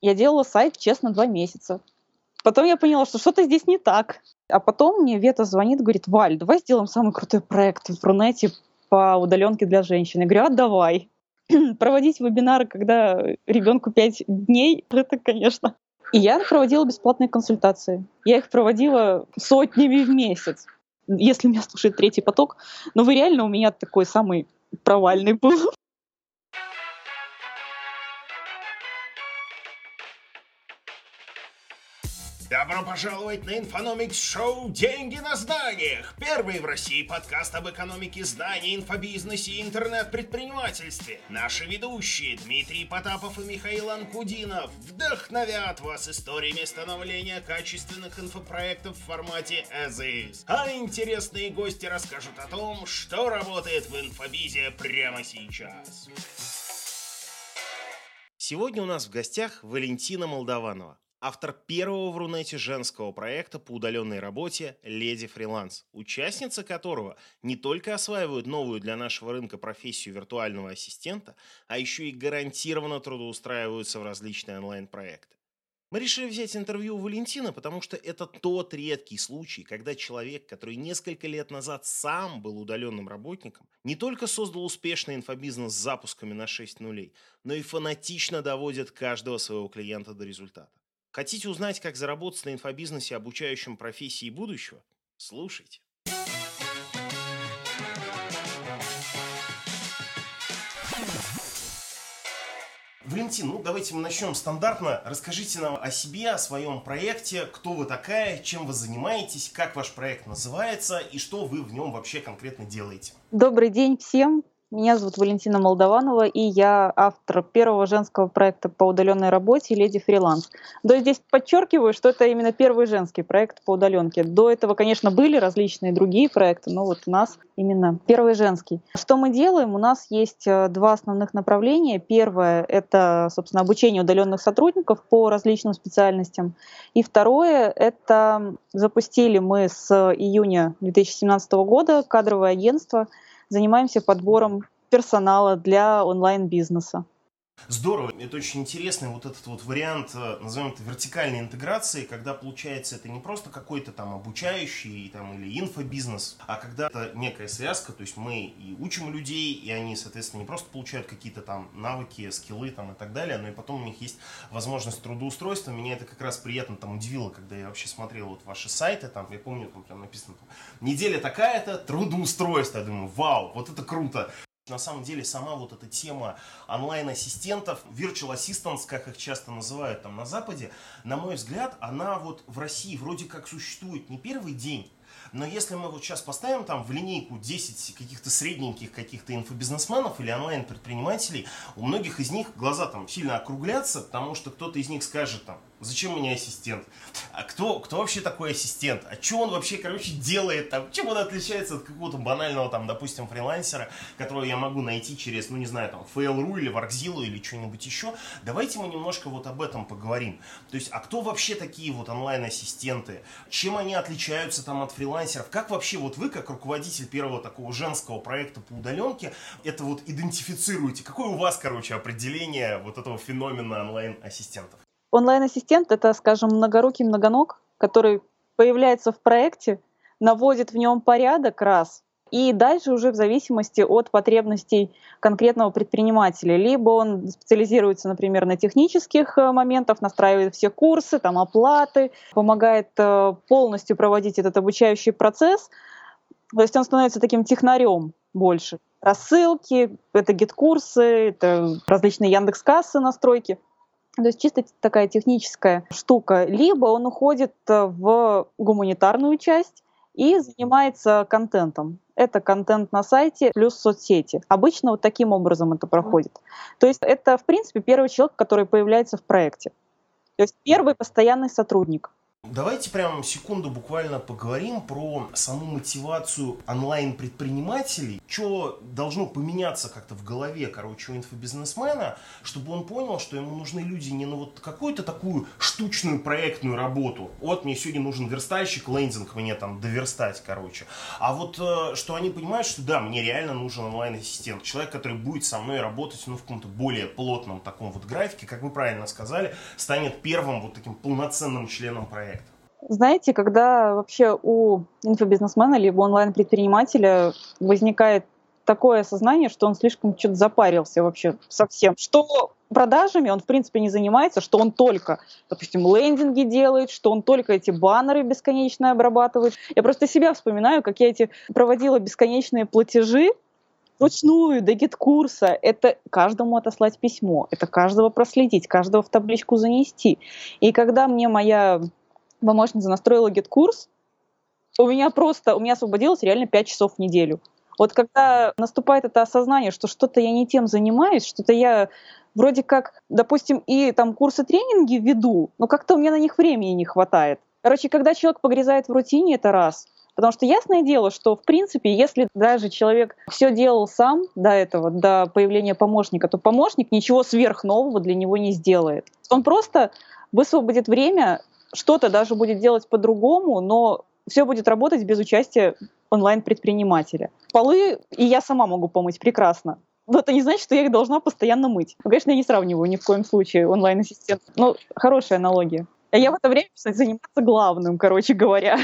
Я делала сайт, честно, два месяца. Потом я поняла, что что-то здесь не так. А потом мне Вета звонит, говорит, Валь, давай сделаем самый крутой проект в Рунете по удаленке для женщин. Я говорю, а давай. Проводить вебинары, когда ребенку 5 дней, это, конечно. И я проводила бесплатные консультации. Я их проводила сотнями в месяц. Если меня слушает третий поток, но вы реально у меня такой самый провальный был. Добро пожаловать на Инфономикс Шоу «Деньги на знаниях». Первый в России подкаст об экономике знаний, инфобизнесе и интернет-предпринимательстве. Наши ведущие Дмитрий Потапов и Михаил Анкудинов вдохновят вас историями становления качественных инфопроектов в формате as is. А интересные гости расскажут о том, что работает в инфобизе прямо сейчас. Сегодня у нас в гостях Валентина Молдованова автор первого в Рунете женского проекта по удаленной работе «Леди Фриланс», участница которого не только осваивают новую для нашего рынка профессию виртуального ассистента, а еще и гарантированно трудоустраиваются в различные онлайн-проекты. Мы решили взять интервью у Валентина, потому что это тот редкий случай, когда человек, который несколько лет назад сам был удаленным работником, не только создал успешный инфобизнес с запусками на 6 нулей, но и фанатично доводит каждого своего клиента до результата. Хотите узнать, как заработать на инфобизнесе, обучающем профессии будущего? Слушайте. Валентин, ну давайте мы начнем стандартно. Расскажите нам о себе, о своем проекте, кто вы такая, чем вы занимаетесь, как ваш проект называется и что вы в нем вообще конкретно делаете. Добрый день всем. Меня зовут Валентина Молдованова, и я автор первого женского проекта по удаленной работе «Леди Фриланс». Есть здесь подчеркиваю, что это именно первый женский проект по удаленке. До этого, конечно, были различные другие проекты, но вот у нас именно первый женский. Что мы делаем? У нас есть э, два основных направления. Первое — это, собственно, обучение удаленных сотрудников по различным специальностям. И второе — это запустили мы с июня 2017 года кадровое агентство — занимаемся подбором персонала для онлайн-бизнеса. Здорово, это очень интересный вот этот вот вариант, э, назовем это вертикальной интеграции, когда получается это не просто какой-то там обучающий там, или инфобизнес, а когда это некая связка, то есть мы и учим людей, и они, соответственно, не просто получают какие-то там навыки, скиллы там и так далее, но и потом у них есть возможность трудоустройства. Меня это как раз приятно там удивило, когда я вообще смотрел вот ваши сайты, там, я помню, там прям написано, неделя такая-то, трудоустройство. Я думаю, вау, вот это круто. На самом деле сама вот эта тема онлайн-ассистентов, virtual assistants, как их часто называют там на Западе, на мой взгляд, она вот в России вроде как существует не первый день, но если мы вот сейчас поставим там в линейку 10 каких-то средненьких каких-то инфобизнесменов или онлайн-предпринимателей, у многих из них глаза там сильно округлятся, потому что кто-то из них скажет там, зачем мне ассистент? А кто, кто вообще такой ассистент? А что он вообще, короче, делает там? Чем он отличается от какого-то банального там, допустим, фрилансера, которого я могу найти через, ну не знаю, там, Fail.ru или Workzilla или что-нибудь еще? Давайте мы немножко вот об этом поговорим. То есть, а кто вообще такие вот онлайн-ассистенты? Чем они отличаются там от фрилансеров? Как вообще вот вы, как руководитель первого такого женского проекта по удаленке, это вот идентифицируете? Какое у вас, короче, определение вот этого феномена онлайн-ассистентов? Онлайн-ассистент — это, скажем, многорукий многоног, который появляется в проекте, наводит в нем порядок раз, и дальше уже в зависимости от потребностей конкретного предпринимателя. Либо он специализируется, например, на технических э, моментах, настраивает все курсы, там, оплаты, помогает э, полностью проводить этот обучающий процесс. То есть он становится таким технарем больше. Рассылки, это гид-курсы, это различные Яндекс-кассы настройки. То есть чисто такая техническая штука. Либо он уходит э, в гуманитарную часть и занимается контентом. Это контент на сайте плюс соцсети. Обычно вот таким образом это проходит. То есть это, в принципе, первый человек, который появляется в проекте. То есть первый постоянный сотрудник. Давайте прям секунду буквально поговорим про саму мотивацию онлайн-предпринимателей. Что должно поменяться как-то в голове, короче, у инфобизнесмена, чтобы он понял, что ему нужны люди не на вот какую-то такую штучную проектную работу. Вот мне сегодня нужен верстальщик, лендинг мне там доверстать, короче. А вот э, что они понимают, что да, мне реально нужен онлайн-ассистент. Человек, который будет со мной работать, ну, в каком-то более плотном таком вот графике, как вы правильно сказали, станет первым вот таким полноценным членом проекта. Знаете, когда вообще у инфобизнесмена либо онлайн-предпринимателя возникает такое осознание, что он слишком что-то запарился вообще совсем, что продажами он, в принципе, не занимается, что он только, допустим, лендинги делает, что он только эти баннеры бесконечно обрабатывает. Я просто себя вспоминаю, как я эти проводила бесконечные платежи вручную до GetCourse а. Это каждому отослать письмо, это каждого проследить, каждого в табличку занести. И когда мне моя помощница настроила GetCourse, у меня просто, у меня освободилось реально 5 часов в неделю. Вот когда наступает это осознание, что что-то я не тем занимаюсь, что-то я вроде как, допустим, и там курсы тренинги веду, но как-то у меня на них времени не хватает. Короче, когда человек погрязает в рутине, это раз. Потому что ясное дело, что в принципе, если даже человек все делал сам до этого, до появления помощника, то помощник ничего сверхнового для него не сделает. Он просто высвободит время что-то даже будет делать по-другому, но все будет работать без участия онлайн-предпринимателя. Полы и я сама могу помыть прекрасно. Но это не значит, что я их должна постоянно мыть. Ну, конечно, я не сравниваю ни в коем случае онлайн-ассистент. Но хорошая аналогия. А я в это время, заниматься главным, короче говоря.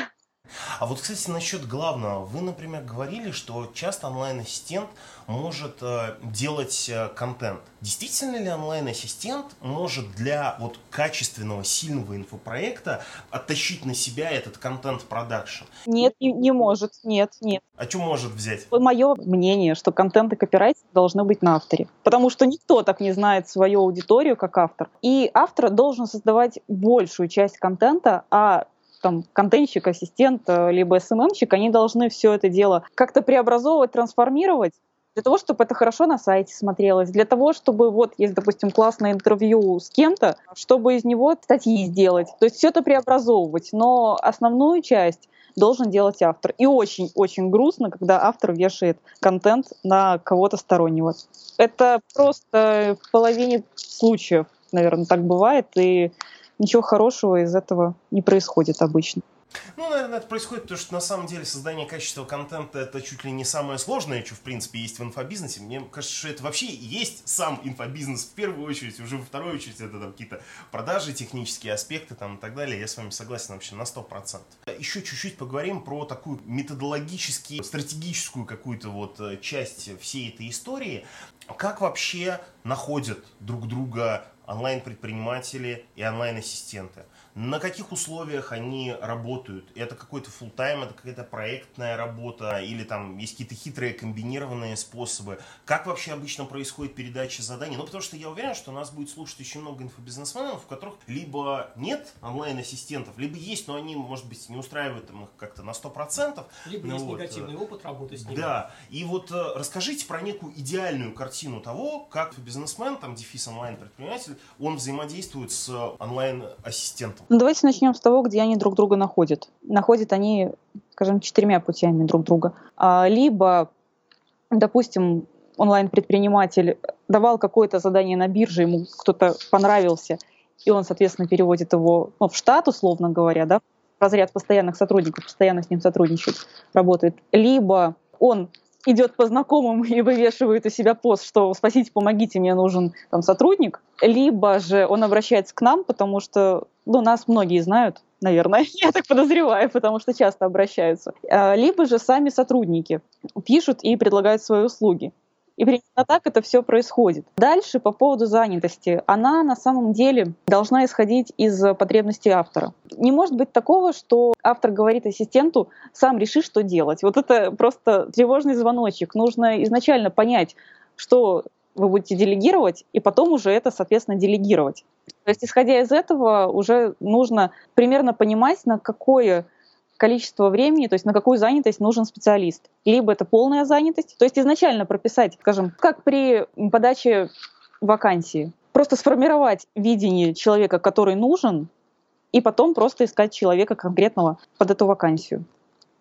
А вот, кстати, насчет главного. Вы, например, говорили, что часто онлайн-ассистент может э, делать э, контент. Действительно ли онлайн-ассистент может для вот качественного, сильного инфопроекта оттащить на себя этот контент-продакшн? Нет, не, не может. Нет, нет. А что может взять? Мое мнение, что контент и копирайтинг должны быть на авторе. Потому что никто так не знает свою аудиторию, как автор. И автор должен создавать большую часть контента, а там контентщик, ассистент, э, либо СММщик, они должны все это дело как-то преобразовывать, трансформировать, для того, чтобы это хорошо на сайте смотрелось, для того, чтобы вот есть, допустим, классное интервью с кем-то, чтобы из него статьи сделать. То есть все это преобразовывать, но основную часть должен делать автор. И очень-очень грустно, когда автор вешает контент на кого-то стороннего. Это просто в половине случаев, наверное, так бывает, и ничего хорошего из этого не происходит обычно. Ну, наверное, это происходит, потому что на самом деле создание качественного контента это чуть ли не самое сложное, что в принципе есть в инфобизнесе. Мне кажется, что это вообще есть сам инфобизнес в первую очередь, уже во вторую очередь это там какие-то продажи, технические аспекты там и так далее. Я с вами согласен вообще на 100%. Еще чуть-чуть поговорим про такую методологически, стратегическую какую-то вот э, часть всей этой истории. Как вообще находят друг друга онлайн-предприниматели и онлайн-ассистенты. На каких условиях они работают? Это какой-то full тайм это какая-то проектная работа, или там есть какие-то хитрые комбинированные способы? Как вообще обычно происходит передача заданий? Ну, потому что я уверен, что нас будет слушать очень много инфобизнесменов, у которых либо нет онлайн-ассистентов, либо есть, но они, может быть, не устраивают их как-то на 100%. Либо ну, есть вот, негативный опыт работы с ними. Да, и вот э, расскажите про некую идеальную картину того, как бизнесмен, там, дефис онлайн-предприниматель, он взаимодействует с онлайн-ассистентом. Ну, давайте начнем с того, где они друг друга находят. Находят они, скажем, четырьмя путями друг друга. А, либо, допустим, онлайн-предприниматель давал какое-то задание на бирже, ему кто-то понравился, и он, соответственно, переводит его ну, в штат, условно говоря, да, в разряд постоянных сотрудников, постоянно с ним сотрудничает, работает. Либо он идет по знакомым и вывешивает у себя пост, что «спасите, помогите, мне нужен там сотрудник», либо же он обращается к нам, потому что ну, нас многие знают, наверное, я так подозреваю, потому что часто обращаются. А, либо же сами сотрудники пишут и предлагают свои услуги. И примерно так это все происходит. Дальше по поводу занятости. Она на самом деле должна исходить из потребностей автора. Не может быть такого, что автор говорит ассистенту, сам реши, что делать. Вот это просто тревожный звоночек. Нужно изначально понять, что вы будете делегировать, и потом уже это, соответственно, делегировать. То есть, исходя из этого, уже нужно примерно понимать, на какое количество времени, то есть на какую занятость нужен специалист. Либо это полная занятость, то есть изначально прописать, скажем, как при подаче вакансии, просто сформировать видение человека, который нужен, и потом просто искать человека конкретного под эту вакансию.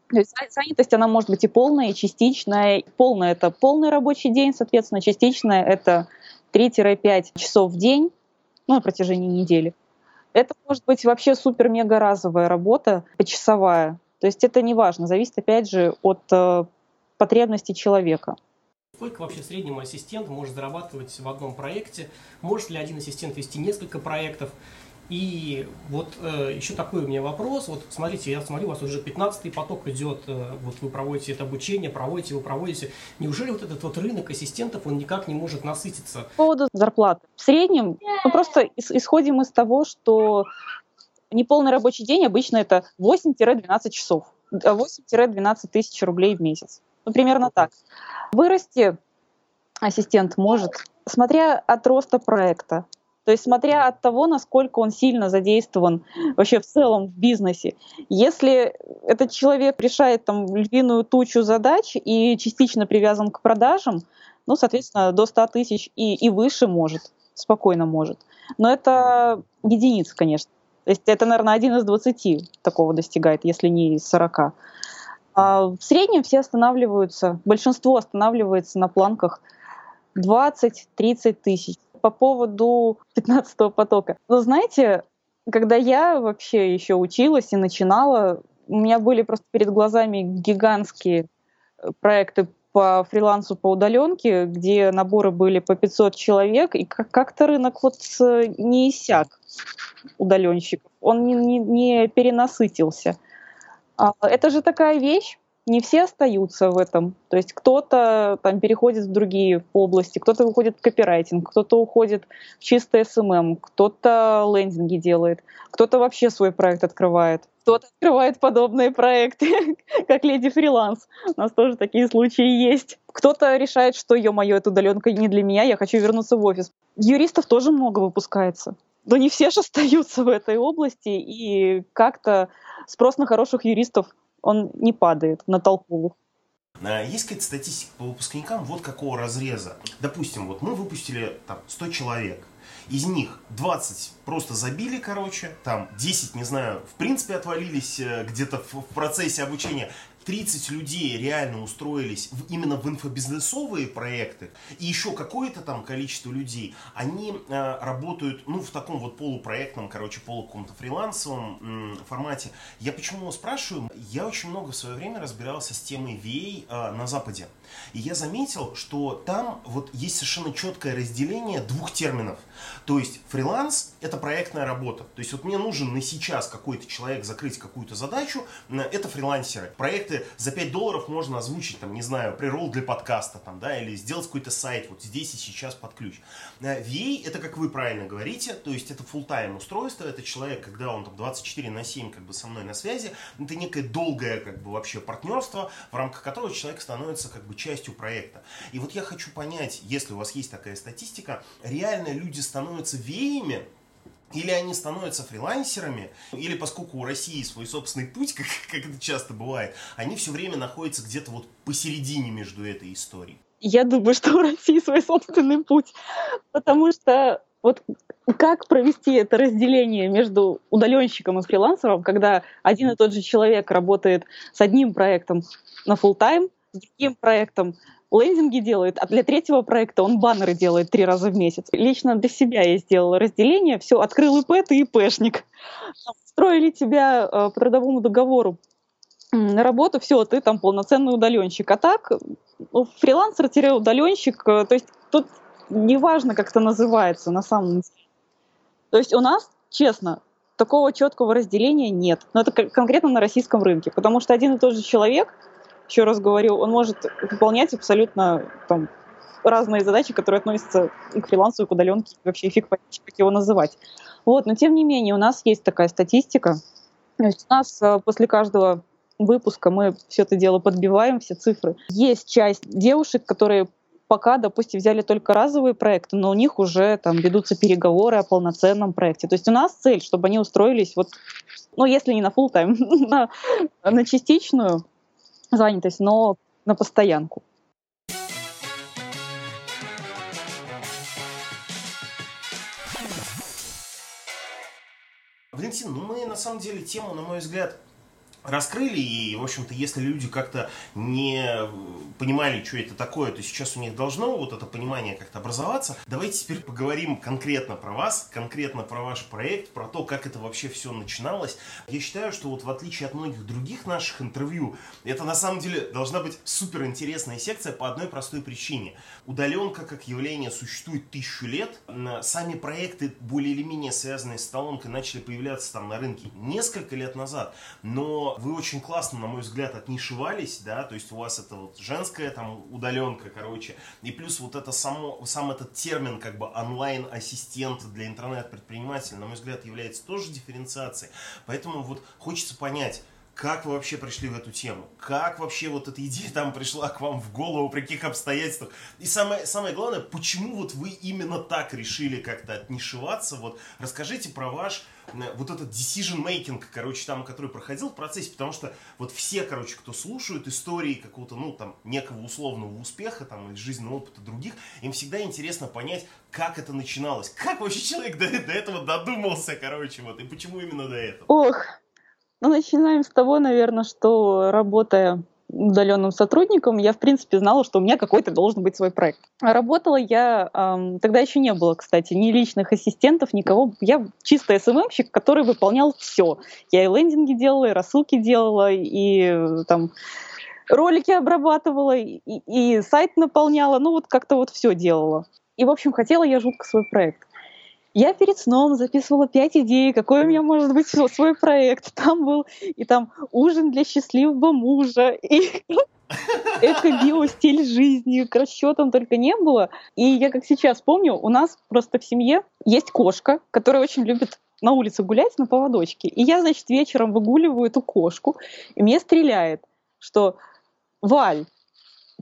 То есть занятость, она может быть и полная, и частичная. Полная — это полный рабочий день, соответственно, частичная — это 3-5 часов в день, ну, на протяжении недели. Это может быть вообще супер-мега разовая работа, почасовая. То есть это не важно, зависит опять же от э, потребностей человека. Сколько вообще среднему ассистент может зарабатывать в одном проекте? Может ли один ассистент вести несколько проектов? И вот э, еще такой у меня вопрос. Вот смотрите, я смотрю, у вас уже 15-й поток идет, э, вот вы проводите это обучение, проводите, вы проводите. Неужели вот этот вот рынок ассистентов, он никак не может насытиться? По поводу зарплаты. В среднем мы просто исходим из того, что неполный рабочий день обычно это 8-12 часов. 8-12 тысяч рублей в месяц. Ну, примерно так. Вырасти ассистент может, смотря от роста проекта. То есть смотря от того, насколько он сильно задействован вообще в целом в бизнесе. Если этот человек решает там львиную тучу задач и частично привязан к продажам, ну, соответственно, до 100 тысяч и, и выше может, спокойно может. Но это единица, конечно. То есть это, наверное, один из 20 такого достигает, если не из 40. А в среднем все останавливаются, большинство останавливается на планках 20-30 тысяч по поводу 15-го потока. Вы знаете, когда я вообще еще училась и начинала, у меня были просто перед глазами гигантские э, проекты по фрилансу по удаленке, где наборы были по 500 человек, и как-то рынок вот э, не иссяк удаленщиков, он не, не, не перенасытился. А, это же такая вещь, не все остаются в этом. То есть кто-то там переходит в другие области, кто-то уходит в копирайтинг, кто-то уходит в чистое SMM, кто-то лендинги делает, кто-то вообще свой проект открывает, кто-то открывает подобные проекты, как леди фриланс. У нас тоже такие случаи есть. Кто-то решает, что, ё-моё, эта удаленка не для меня, я хочу вернуться в офис. Юристов тоже много выпускается. Но не все же остаются в этой области, и как-то спрос на хороших юристов он не падает на толпу. А, есть какая-то статистика по выпускникам вот какого разреза? Допустим, вот мы выпустили там 100 человек. Из них 20 просто забили, короче, там 10, не знаю, в принципе отвалились э, где-то в процессе обучения. 30 людей реально устроились в, именно в инфобизнесовые проекты, и еще какое-то там количество людей, они э, работают, ну, в таком вот полупроектном, короче, полуком-то фрилансовом э, формате. Я почему спрашиваю? Я очень много в свое время разбирался с темой VA э, на Западе. И я заметил, что там вот есть совершенно четкое разделение двух терминов. То есть фриланс – это проектная работа. То есть вот мне нужен на сейчас какой-то человек закрыть какую-то задачу, э, это фрилансеры. Проект проекты за 5 долларов можно озвучить, там, не знаю, прирол для подкаста, там, да, или сделать какой-то сайт вот здесь и сейчас под ключ. VA э, это, как вы правильно говорите, то есть это full time устройство, это человек, когда он там 24 на 7 как бы со мной на связи, это некое долгое как бы вообще партнерство, в рамках которого человек становится как бы частью проекта. И вот я хочу понять, если у вас есть такая статистика, реально люди становятся веями, или они становятся фрилансерами, или поскольку у России свой собственный путь, как, как это часто бывает, они все время находятся где-то вот посередине между этой историей. Я думаю, что у России свой собственный путь, потому что вот как провести это разделение между удаленщиком и фрилансером, когда один и тот же человек работает с одним проектом на full тайм с другим проектом лендинги делает, а для третьего проекта он баннеры делает три раза в месяц. Лично для себя я сделала разделение. Все, открыл ИП, ты ИПшник. Строили тебя э, по трудовому договору на работу, все, ты там полноценный удаленщик. А так, ну, фрилансер-удаленщик, э, то есть тут неважно, как это называется на самом деле. То есть у нас, честно, такого четкого разделения нет. Но это конкретно на российском рынке, потому что один и тот же человек – еще раз говорю, он может выполнять абсолютно там, разные задачи, которые относятся и к фрилансу, и к удаленке, вообще фиг понять, как его называть. Вот, но тем не менее, у нас есть такая статистика. То есть у нас э, после каждого выпуска мы все это дело подбиваем, все цифры. Есть часть девушек, которые пока, допустим, взяли только разовые проекты, но у них уже там ведутся переговоры о полноценном проекте. То есть у нас цель, чтобы они устроились вот, ну, если не на full тайм на, на частичную, занятость, но на постоянку. Валентин, ну мы на самом деле тему, на мой взгляд, раскрыли, и, в общем-то, если люди как-то не понимали, что это такое, то сейчас у них должно вот это понимание как-то образоваться. Давайте теперь поговорим конкретно про вас, конкретно про ваш проект, про то, как это вообще все начиналось. Я считаю, что вот в отличие от многих других наших интервью, это на самом деле должна быть супер интересная секция по одной простой причине. Удаленка как явление существует тысячу лет, сами проекты более или менее связанные с столонкой начали появляться там на рынке несколько лет назад, но вы очень классно, на мой взгляд, отнишевались, да, то есть у вас это вот женская там удаленка, короче, и плюс вот это само, сам этот термин как бы онлайн-ассистент для интернет-предпринимателя, на мой взгляд, является тоже дифференциацией, поэтому вот хочется понять, как вы вообще пришли в эту тему? Как вообще вот эта идея там пришла к вам в голову, при каких обстоятельствах? И самое, самое главное, почему вот вы именно так решили как-то отнишеваться? Вот расскажите про ваш э, вот этот decision making, короче, там, который проходил в процессе, потому что вот все, короче, кто слушают истории какого-то, ну, там, некого условного успеха, там, или жизненного опыта других, им всегда интересно понять, как это начиналось, как вообще человек до, до этого додумался, короче, вот, и почему именно до этого. Ох, ну, начинаем с того, наверное, что работая удаленным сотрудником, я, в принципе, знала, что у меня какой-то должен быть свой проект. Работала я, эм, тогда еще не было, кстати, ни личных ассистентов, никого. Я чисто СММщик, который выполнял все. Я и лендинги делала, и рассылки делала, и там ролики обрабатывала, и, и сайт наполняла, ну вот как-то вот все делала. И, в общем, хотела я жутко свой проект. Я перед сном записывала пять идей, какой у меня может быть свой проект. Там был и там ужин для счастливого мужа, и эко-био стиль жизни, короче, чего там только не было. И я как сейчас помню, у нас просто в семье есть кошка, которая очень любит на улице гулять на поводочке. И я, значит, вечером выгуливаю эту кошку, и мне стреляет, что «Валь,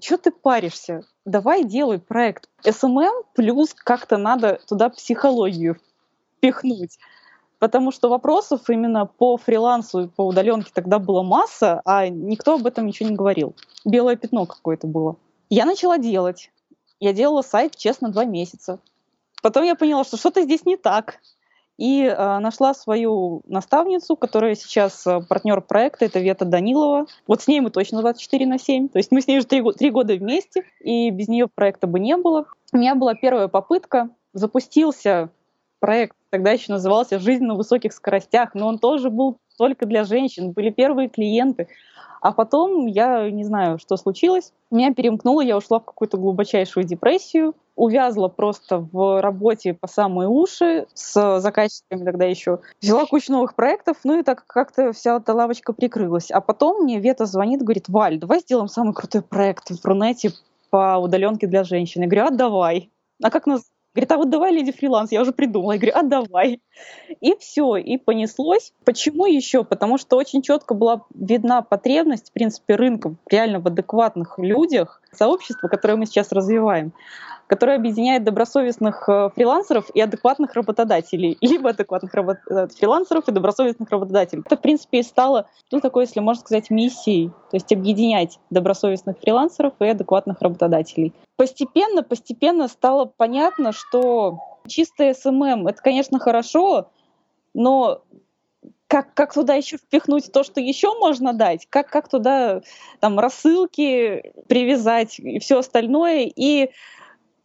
что ты паришься? Давай делай проект SMM, плюс как-то надо туда психологию пихнуть. Потому что вопросов именно по фрилансу и по удаленке тогда была масса, а никто об этом ничего не говорил. Белое пятно какое-то было. Я начала делать. Я делала сайт, честно, два месяца. Потом я поняла, что что-то здесь не так и э, нашла свою наставницу, которая сейчас э, партнер проекта, это Вета Данилова. Вот с ней мы точно 24 на 7, то есть мы с ней уже три, три года вместе, и без нее проекта бы не было. У меня была первая попытка, запустился проект, тогда еще назывался «Жизнь на высоких скоростях», но он тоже был только для женщин, были первые клиенты. А потом я не знаю, что случилось. Меня перемкнуло, я ушла в какую-то глубочайшую депрессию, увязла просто в работе по самые уши с заказчиками тогда еще. Взяла кучу новых проектов, ну и так как-то вся эта лавочка прикрылась. А потом мне Вета звонит, говорит, Валь, давай сделаем самый крутой проект в Рунете по удаленке для женщин. Я говорю, а давай. А как нас Говорит, а вот давай леди фриланс, я уже придумала. Я говорю, а давай. И все, и понеслось. Почему еще? Потому что очень четко была видна потребность, в принципе, рынка реально в адекватных людях, сообщество, которое мы сейчас развиваем которая объединяет добросовестных э, фрилансеров и адекватных работодателей, либо адекватных работ... Э, фрилансеров и добросовестных работодателей. Это, в принципе, и стало, ну, такой, если можно сказать, миссией, то есть объединять добросовестных фрилансеров и адекватных работодателей. Постепенно, постепенно стало понятно, что чистое SMM — это, конечно, хорошо, но как, как туда еще впихнуть то, что еще можно дать, как, как туда там рассылки привязать и все остальное. И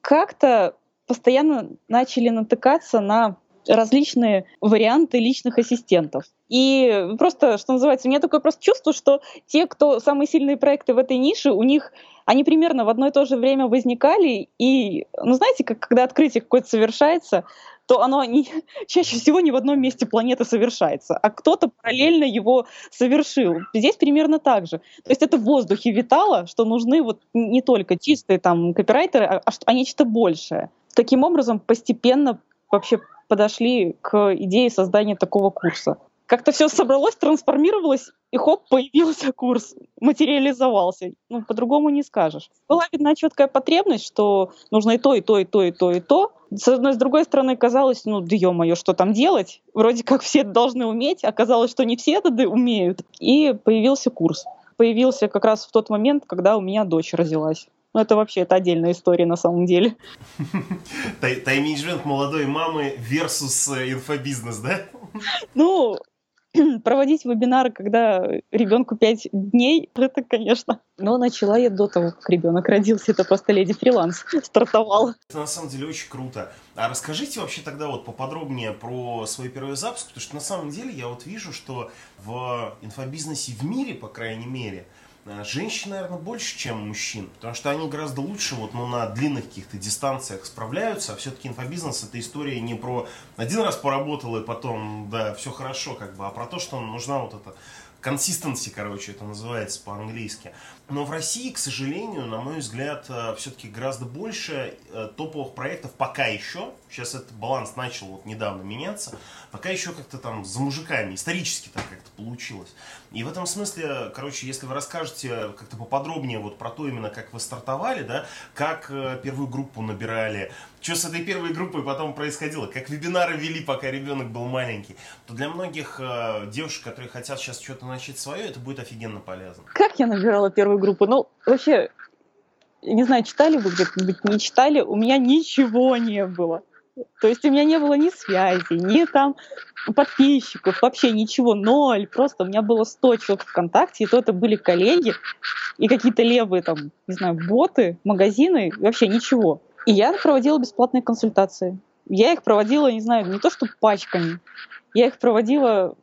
как-то постоянно начали натыкаться на различные варианты личных ассистентов. И просто, что называется, у меня такое просто чувство, что те, кто самые сильные проекты в этой нише, у них они примерно в одно и то же время возникали, и, ну, знаете, как когда открытие какое-то совершается, то оно не, чаще всего не в одном месте планеты совершается, а кто-то параллельно его совершил. Здесь примерно так же. То есть это в воздухе витало, что нужны вот не только чистые там копирайтеры, а, а нечто большее. Таким образом, постепенно вообще подошли к идее создания такого курса как-то все собралось, трансформировалось, и хоп, появился курс, материализовался. Ну, по-другому не скажешь. Была видна четкая потребность, что нужно и то, и то, и то, и то, и то. С одной, с другой стороны, казалось, ну, да ё-моё, что там делать? Вроде как все должны уметь, оказалось, что не все это умеют. И появился курс. Появился как раз в тот момент, когда у меня дочь родилась. Ну, это вообще это отдельная история на самом деле. Тайм-менеджмент молодой мамы versus э, инфобизнес, да? Ну, проводить вебинары, когда ребенку 5 дней, это, конечно. Но начала я до того, как ребенок родился. Это просто леди фриланс стартовала. Это на самом деле очень круто. А расскажите вообще тогда вот поподробнее про свой первый запуск, потому что на самом деле я вот вижу, что в инфобизнесе в мире, по крайней мере, женщин, наверное, больше, чем мужчин, потому что они гораздо лучше вот, ну, на длинных каких-то дистанциях справляются, а все-таки инфобизнес это история не про один раз поработал и потом, да, все хорошо, как бы, а про то, что нужна вот эта консистенции, короче, это называется по-английски. Но в России, к сожалению, на мой взгляд, э, все-таки гораздо больше э, топовых проектов пока еще. Сейчас этот баланс начал вот недавно меняться. Пока еще как-то там за мужиками, исторически так как-то получилось. И в этом смысле, короче, если вы расскажете как-то поподробнее вот про то именно, как вы стартовали, да, как э, первую группу набирали, что с этой первой группой потом происходило, как вебинары вели, пока ребенок был маленький, то для многих девушек, которые хотят сейчас что-то начать свое, это будет офигенно полезно. Как я набирала первую группу? Ну, вообще, не знаю, читали вы где-нибудь, не читали, у меня ничего не было. То есть у меня не было ни связи, ни там подписчиков, вообще ничего, ноль. Просто у меня было 100 человек ВКонтакте, и то это были коллеги и какие-то левые там, не знаю, боты, магазины, вообще ничего. И я проводила бесплатные консультации. Я их проводила, не знаю, не то что пачками, я их проводила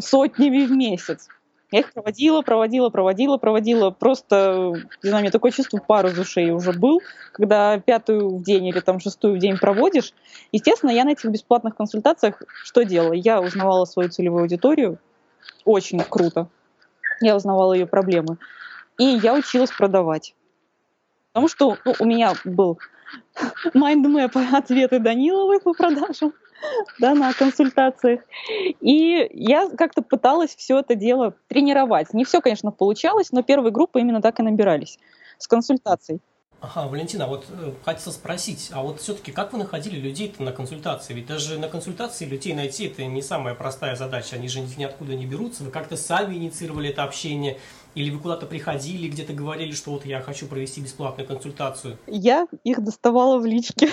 сотнями в месяц. Я их проводила, проводила, проводила, проводила. Просто, не знаю, у меня такое чувство пару из ушей уже был, когда пятую в день или там шестую в день проводишь. Естественно, я на этих бесплатных консультациях что делала? Я узнавала свою целевую аудиторию. Очень круто. Я узнавала ее проблемы. И я училась продавать. Потому что ну, у меня был mindmap от Веты Даниловой по продажам да, на консультациях. И я как-то пыталась все это дело тренировать. Не все, конечно, получалось, но первые группы именно так и набирались с консультацией. Ага, Валентина, вот э, хотел спросить, а вот все-таки как вы находили людей-то на консультации? Ведь даже на консультации людей найти это не самая простая задача, они же ниоткуда не берутся. Вы как-то сами инициировали это общение, или вы куда-то приходили, где-то говорили, что вот я хочу провести бесплатную консультацию? Я их доставала в личке.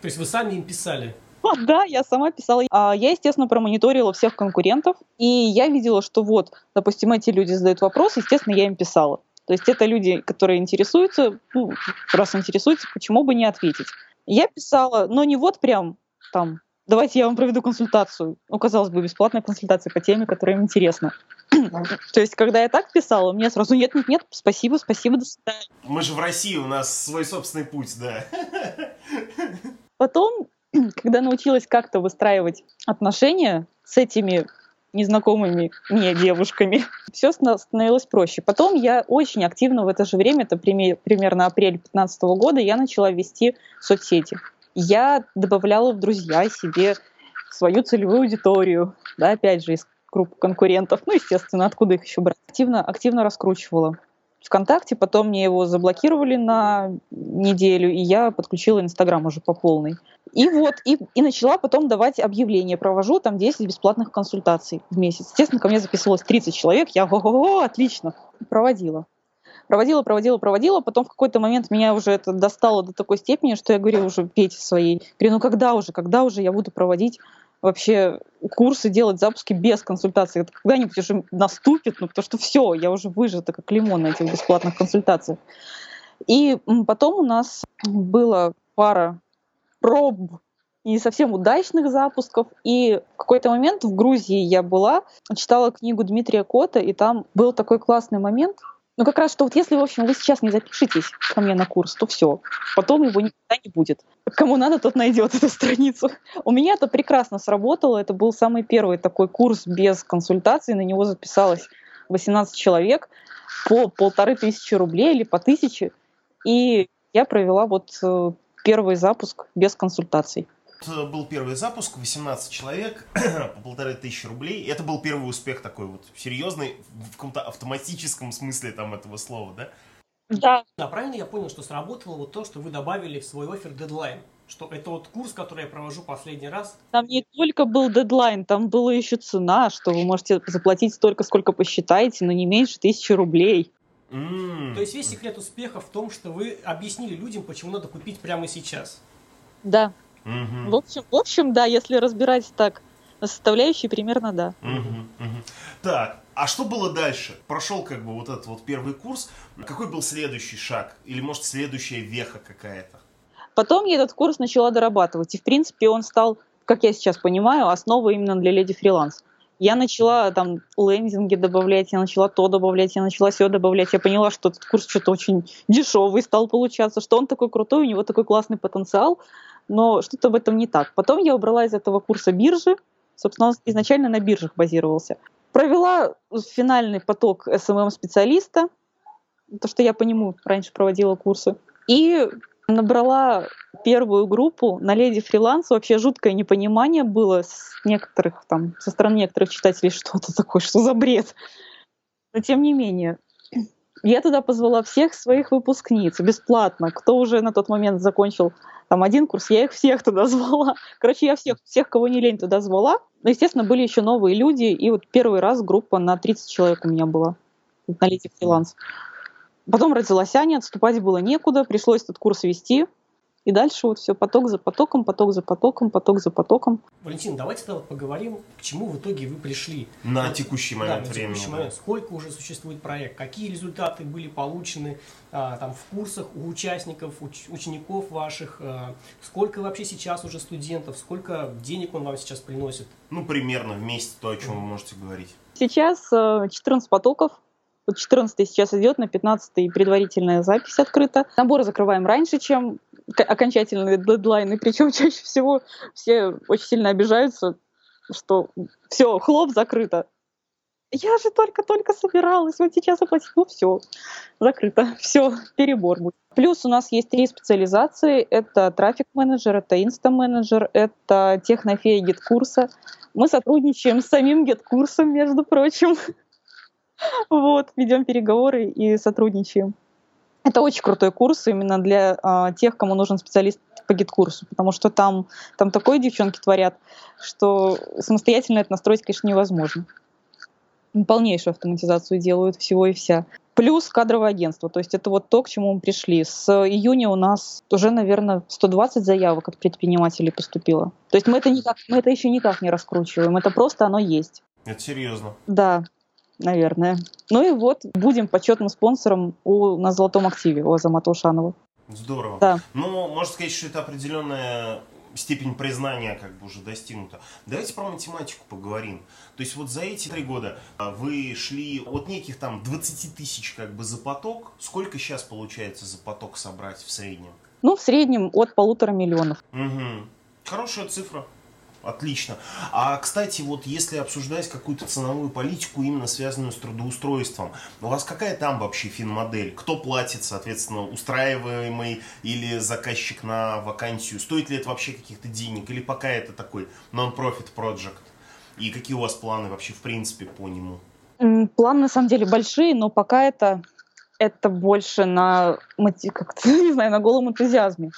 То есть вы сами им писали? Да, я сама писала. А я, естественно, промониторила всех конкурентов, и я видела, что вот, допустим, эти люди задают вопрос, естественно, я им писала. То есть это люди, которые интересуются, ну, раз интересуются, почему бы не ответить. Я писала, но не вот прям там, давайте я вам проведу консультацию. Ну, казалось бы, бесплатная консультация по теме, которая им интересна. То есть, когда я так писала, мне сразу нет, нет, нет, спасибо, спасибо, до свидания. Мы же в России, у нас свой собственный путь, да. Потом, когда научилась как-то выстраивать отношения с этими незнакомыми мне девушками. Все становилось проще. Потом я очень активно в это же время, это примерно апрель 2015 года, я начала вести соцсети. Я добавляла в друзья себе свою целевую аудиторию, да, опять же, из группы конкурентов, ну, естественно, откуда их еще брать. Активно, активно раскручивала. ВКонтакте, потом мне его заблокировали на неделю, и я подключила Инстаграм уже по полной. И вот, и, и начала потом давать объявления. Провожу там 10 бесплатных консультаций в месяц. Естественно, ко мне записывалось 30 человек. Я, ого, отлично, проводила. Проводила, проводила, проводила. Потом в какой-то момент меня уже это достало до такой степени, что я говорю уже Пете своей, говорю, ну когда уже, когда уже я буду проводить вообще курсы делать запуски без консультации. Это когда-нибудь уже наступит, ну, потому что все, я уже выжата как лимон на этих бесплатных консультациях. И потом у нас была пара проб не совсем удачных запусков. И в какой-то момент в Грузии я была, читала книгу Дмитрия Кота, и там был такой классный момент, ну, как раз, что вот если, в общем, вы сейчас не запишетесь ко мне на курс, то все. Потом его никогда не будет. Кому надо, тот найдет эту страницу. У меня это прекрасно сработало. Это был самый первый такой курс без консультации. На него записалось 18 человек по полторы тысячи рублей или по тысяче. И я провела вот э, первый запуск без консультаций был первый запуск, 18 человек, по полторы тысячи рублей. Это был первый успех такой вот серьезный, в каком-то автоматическом смысле там этого слова, да? Да. Да, правильно я понял, что сработало вот то, что вы добавили в свой офер дедлайн. Что это вот курс, который я провожу последний раз. Там не только был дедлайн, там была еще цена, что вы можете заплатить столько, сколько посчитаете, но не меньше тысячи рублей. Mm. То есть весь секрет успеха в том, что вы объяснили людям, почему надо купить прямо сейчас. Да. Угу. В, общем, в общем, да, если разбирать так Составляющие примерно, да. Угу, угу. Так, а что было дальше? Прошел как бы вот этот вот первый курс. Какой был следующий шаг? Или, может, следующая веха какая-то? Потом я этот курс начала дорабатывать. И, в принципе, он стал, как я сейчас понимаю, основой именно для леди фриланс. Я начала там лендинги добавлять, я начала то добавлять, я начала все добавлять. Я поняла, что этот курс что-то очень дешевый стал получаться, что он такой крутой, у него такой классный потенциал, но что-то в этом не так. Потом я убрала из этого курса биржи, собственно, он изначально на биржах базировался. Провела финальный поток SMM-специалиста, то, что я по нему раньше проводила курсы. И набрала первую группу на леди фриланс. Вообще жуткое непонимание было с некоторых там, со стороны некоторых читателей, что это такое, что за бред. Но тем не менее, я туда позвала всех своих выпускниц бесплатно. Кто уже на тот момент закончил там один курс, я их всех туда звала. Короче, я всех, всех, кого не лень, туда звала. Но, естественно, были еще новые люди. И вот первый раз группа на 30 человек у меня была на леди фриланс. Потом родилась Аня, отступать было некуда, пришлось этот курс вести. И дальше вот все поток за потоком, поток за потоком, поток за потоком. Валентин, давайте тогда поговорим, к чему в итоге вы пришли. На вот, текущий момент да, на времени. Текущий момент. Сколько уже существует проект, какие результаты были получены а, там, в курсах у участников, уч, учеников ваших, а, сколько вообще сейчас уже студентов, сколько денег он вам сейчас приносит? Ну, примерно в месяц то, о чем вы можете говорить. Сейчас 14 потоков, вот 14 сейчас идет, на 15 предварительная запись открыта. Наборы закрываем раньше, чем окончательные дедлайны. Причем чаще всего все очень сильно обижаются, что все, хлоп, закрыто. Я же только-только собиралась, вот сейчас оплатить. Ну все, закрыто, все, перебор будет. Плюс у нас есть три специализации. Это трафик-менеджер, это инста-менеджер, это технофея GetCourse а. Мы сотрудничаем с самим GetCourse ом, между прочим. Вот, ведем переговоры и сотрудничаем. Это очень крутой курс именно для а, тех, кому нужен специалист по GetCourse у, потому что там, там такое девчонки творят, что самостоятельно это настроить, конечно, невозможно. Полнейшую автоматизацию делают всего и вся. Плюс кадровое агентство, то есть это вот то, к чему мы пришли. С июня у нас уже, наверное, 120 заявок от предпринимателей поступило. То есть мы это, никак, мы это еще никак не раскручиваем, это просто оно есть. Это серьезно. Да, наверное. Ну и вот будем почетным спонсором у, на золотом активе у Азамата Ушанова. Здорово. Да. Ну, можно сказать, что это определенная степень признания как бы уже достигнута. Давайте про математику поговорим. То есть вот за эти три года а, вы шли от неких там 20 тысяч как бы за поток. Сколько сейчас получается за поток собрать в среднем? Ну, в среднем от полутора миллионов. Угу. Хорошая цифра. Отлично. А, кстати, вот если обсуждать какую-то ценовую политику, именно связанную с трудоустройством, у вас какая там вообще фин-модель? Кто платит, соответственно, устраиваемый или заказчик на вакансию? Стоит ли это вообще каких-то денег? Или пока это такой non-profit project? И какие у вас планы вообще в принципе по нему? Планы на самом деле большие, но пока это, это больше на, как не знаю, на голом энтузиазме.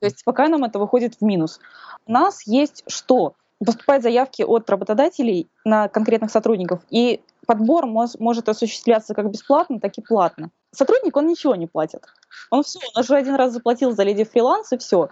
То есть пока нам это выходит в минус. Нас есть что? Поступают заявки от работодателей на конкретных сотрудников, и подбор мож, может осуществляться как бесплатно, так и платно. Сотрудник, он ничего не платит. Он все, он уже один раз заплатил за леди фриланс, и все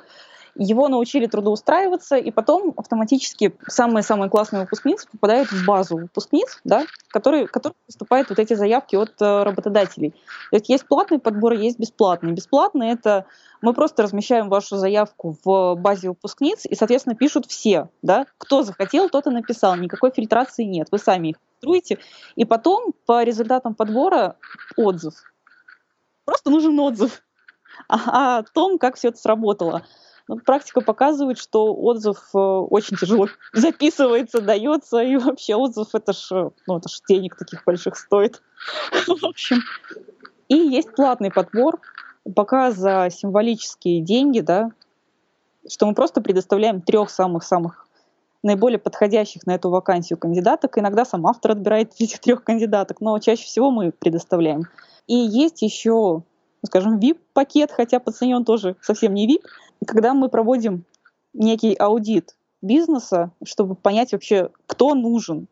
его научили трудоустраиваться, и потом автоматически самые-самые классные выпускницы попадают в базу выпускниц, да, которые, которые поступают вот эти заявки от э, работодателей. То есть есть платный подбор, есть бесплатный. Бесплатный — это мы просто размещаем вашу заявку в базе выпускниц, и, соответственно, пишут все, да, кто захотел, тот и написал, никакой фильтрации нет, вы сами их фильтруете, и потом по результатам подбора отзыв. Просто нужен отзыв о том, как все это сработало. Но ну, практика показывает, что отзыв э, очень тяжело записывается, дается, и вообще отзыв это ж, э, ну, это ж денег таких больших стоит. В общем. И есть платный подбор, пока за символические деньги, да, что мы просто предоставляем трех самых-самых наиболее подходящих на эту вакансию кандидаток. Иногда сам автор отбирает этих трех кандидаток, но чаще всего мы предоставляем. И есть еще, скажем, VIP-пакет, хотя по цене он тоже совсем не VIP, когда мы проводим некий аудит бизнеса, чтобы понять вообще, кто нужен,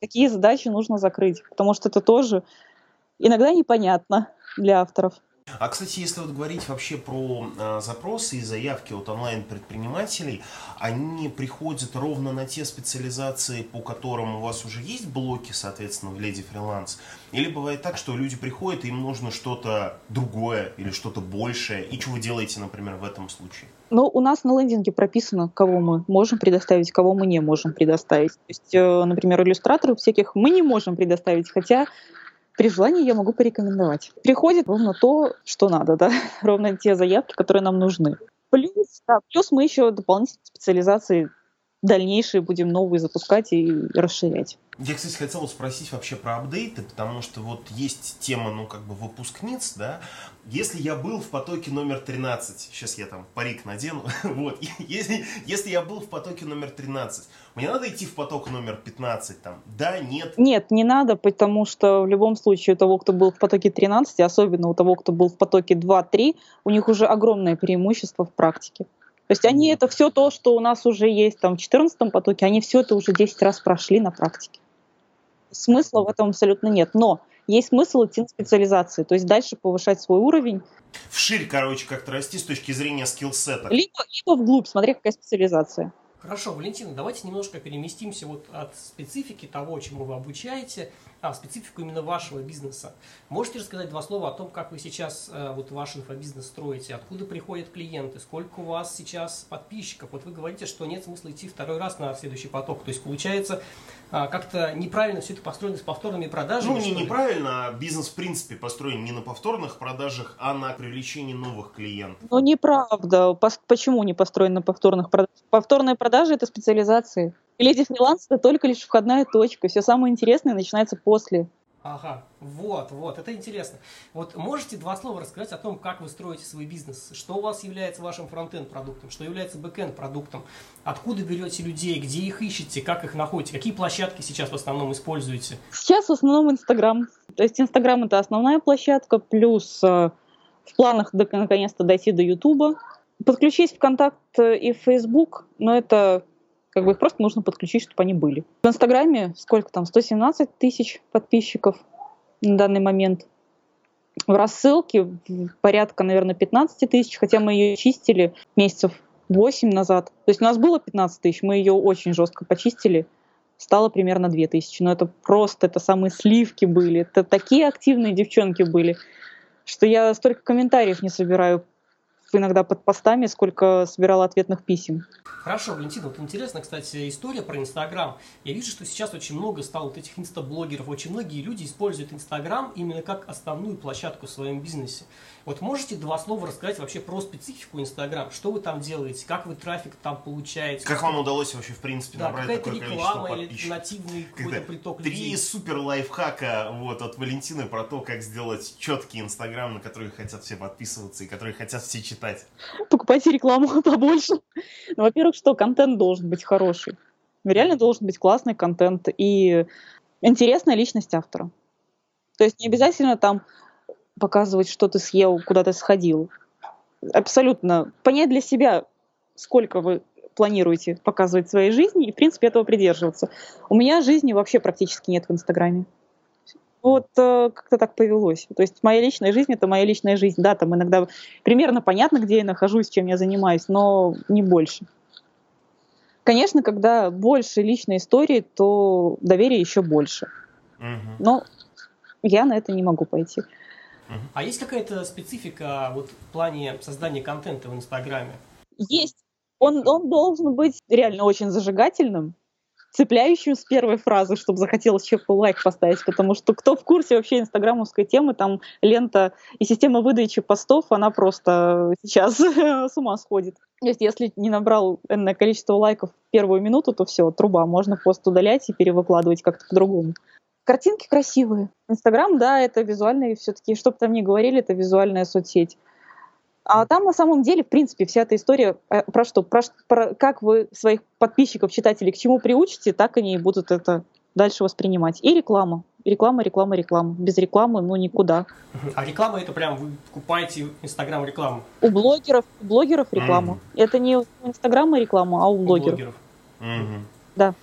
какие задачи нужно закрыть, потому что это тоже иногда непонятно для авторов. А, кстати, если вот говорить вообще про э, запросы и заявки от онлайн-предпринимателей, они приходят ровно на те специализации, по которым у вас уже есть блоки, соответственно, в Леди Фриланс? Или бывает так, что люди приходят, им нужно что-то другое или что-то большее? И что вы делаете, например, в этом случае? Ну, у нас на лендинге прописано, кого мы можем предоставить, кого мы не можем предоставить. То есть, э, например, иллюстраторов всяких мы не можем предоставить, хотя при желании я могу порекомендовать. Приходит ровно то, что надо, да, ровно те заявки, которые нам нужны. Плюс, да, плюс мы еще дополнительные специализации дальнейшие будем новые запускать и расширять. Я, кстати, хотел спросить вообще про апдейты, потому что вот есть тема, ну, как бы выпускниц, да. Если я был в потоке номер 13, сейчас я там парик надену, вот, если, если я был в потоке номер 13, мне надо идти в поток номер 15, там, да, нет? Нет, не надо, потому что в любом случае у того, кто был в потоке 13, особенно у того, кто был в потоке 2-3, у них уже огромное преимущество в практике. То есть они это все то, что у нас уже есть там в 14 потоке, они все это уже 10 раз прошли на практике. Смысла в этом абсолютно нет. Но есть смысл идти на специализации, то есть дальше повышать свой уровень. Вширь, короче, как-то расти с точки зрения скиллсета. Либо, либо вглубь, смотри, какая специализация. Хорошо, Валентина, давайте немножко переместимся вот от специфики того, чему вы обучаете, а, специфику именно вашего бизнеса. Можете рассказать два слова о том, как вы сейчас э, вот ваш инфобизнес строите, откуда приходят клиенты, сколько у вас сейчас подписчиков? Вот вы говорите, что нет смысла идти второй раз на следующий поток. То есть получается а, как-то неправильно все это построено с повторными продажами? Ну, не неправильно, а бизнес в принципе построен не на повторных продажах, а на привлечении новых клиентов. Ну, неправда. Почему не построен на повторных продажах? Повторные продажи – это специализации. Леди фриланс это только лишь входная точка. Все самое интересное начинается после. Ага, вот, вот, это интересно. Вот можете два слова рассказать о том, как вы строите свой бизнес? Что у вас является вашим frontend продуктом? Что является backend продуктом? Откуда берете людей? Где их ищете? Как их находите? Какие площадки сейчас в основном используете? Сейчас в основном Инстаграм. То есть Инстаграм это основная площадка, плюс э, в планах наконец-то дойти до Ютуба. Подключить ВКонтакт и Фейсбук, но это как бы их просто нужно подключить, чтобы они были. В Инстаграме сколько там? 117 тысяч подписчиков на данный момент. В рассылке порядка, наверное, 15 тысяч, хотя мы ее чистили месяцев 8 назад. То есть у нас было 15 тысяч, мы ее очень жестко почистили. Стало примерно 2 тысячи. Но это просто, это самые сливки были. Это такие активные девчонки были, что я столько комментариев не собираю иногда под постами, сколько собирала ответных писем. Хорошо, Валентина, вот интересная, кстати, история про Инстаграм. Я вижу, что сейчас очень много стало вот этих инстаблогеров, очень многие люди используют Инстаграм именно как основную площадку в своем бизнесе. Вот можете два слова рассказать вообще про специфику Инстаграм? Что вы там делаете? Как вы трафик там получаете? Как вам удалось вообще, в принципе, да, набрать такое количество подписчиков? или нативный какой-то приток Три людей? супер лайфхака вот, от Валентины про то, как сделать четкий Инстаграм, на который хотят все подписываться и который хотят все читать. Покупайте рекламу побольше. Ну, во-первых, что контент должен быть хороший. Реально должен быть классный контент и интересная личность автора. То есть не обязательно там показывать, что ты съел, куда ты сходил. Абсолютно. Понять для себя, сколько вы планируете показывать своей жизни, и, в принципе, этого придерживаться. У меня жизни вообще практически нет в Инстаграме. Вот э, как-то так повелось. То есть моя личная жизнь — это моя личная жизнь. Да, там иногда примерно понятно, где я нахожусь, чем я занимаюсь, но не больше. Конечно, когда больше личной истории, то доверие еще больше. Угу. Но я на это не могу пойти. А есть какая-то специфика вот, в плане создания контента в Инстаграме? Есть. Он, он должен быть реально очень зажигательным, цепляющим с первой фразы, чтобы захотелось человеку лайк поставить, потому что кто в курсе вообще инстаграмовской темы, там лента и система выдачи постов, она просто сейчас с ума сходит. То есть если не набрал энное количество лайков в первую минуту, то все, труба, можно пост удалять и перевыкладывать как-то по-другому. Картинки красивые. Инстаграм, да, это визуальный все-таки, что бы там ни говорили, это визуальная соцсеть. А там на самом деле, в принципе, вся эта история э, про что? Про, про как вы своих подписчиков, читателей к чему приучите, так они и будут это дальше воспринимать. И реклама. Реклама, реклама, реклама. Без рекламы, ну, никуда. А реклама это прям вы покупаете Инстаграм рекламу? У блогеров, у блогеров реклама. Mm. Это не у Инстаграма реклама, а у блогеров. У блогеров. Mm-hmm. Да.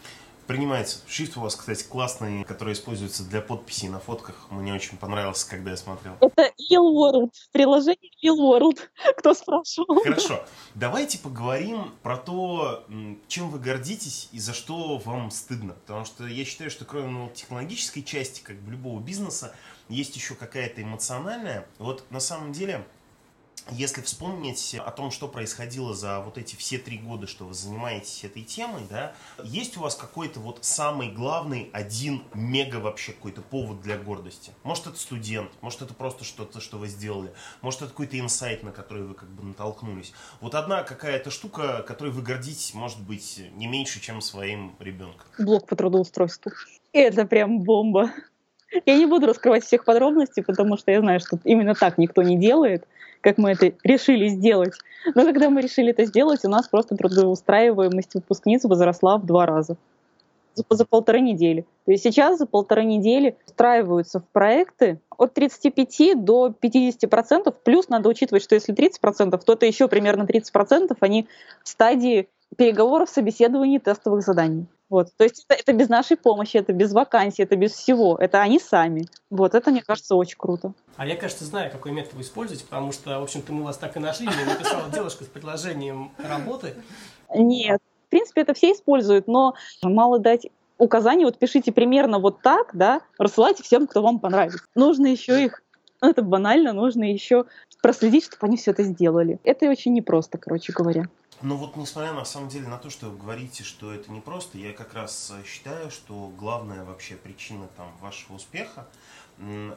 Принимается. Шрифт у вас, кстати, классный, который используется для подписей на фотках. Мне очень понравился, когда я смотрел. Это Real World. Приложение Real World. Кто спрашивал? Хорошо. Давайте поговорим про то, чем вы гордитесь и за что вам стыдно. Потому что я считаю, что кроме ну, технологической части, как бы любого бизнеса, есть еще какая-то эмоциональная. Вот на самом деле если вспомнить о том, что происходило за вот эти все три года, что вы занимаетесь этой темой, да, есть у вас какой-то вот самый главный один мега вообще какой-то повод для гордости? Может это студент, может это просто что-то, что вы сделали, может это какой-то инсайт, на который вы как бы натолкнулись. Вот одна какая-то штука, которой вы гордитесь, может быть, не меньше, чем своим ребенком. Блок по трудоустройству. Это прям бомба. Я не буду раскрывать всех подробностей, потому что я знаю, что именно так никто не делает как мы это решили сделать. Но когда мы решили это сделать, у нас просто трудоустраиваемость выпускниц возросла в два раза за, за полторы недели. То есть сейчас за полторы недели устраиваются в проекты от 35 до 50 процентов. Плюс надо учитывать, что если 30 процентов, то это еще примерно 30 процентов, они в стадии переговоров, собеседований, тестовых заданий. Вот. То есть это, это без нашей помощи, это без вакансий, это без всего. Это они сами. Вот это, мне кажется, очень круто. А я, кажется, знаю, какой метод вы используете, потому что, в общем-то, мы вас так и нашли. Мне написала девушка с предложением работы. Нет. В принципе, это все используют, но мало дать указания, вот пишите примерно вот так, да, рассылайте всем, кто вам понравится. Нужно еще их, ну, это банально, нужно еще проследить, чтобы они все это сделали. Это очень непросто, короче говоря. Но вот несмотря на самом деле на то, что вы говорите, что это непросто, я как раз э, считаю, что главная вообще причина там вашего успеха,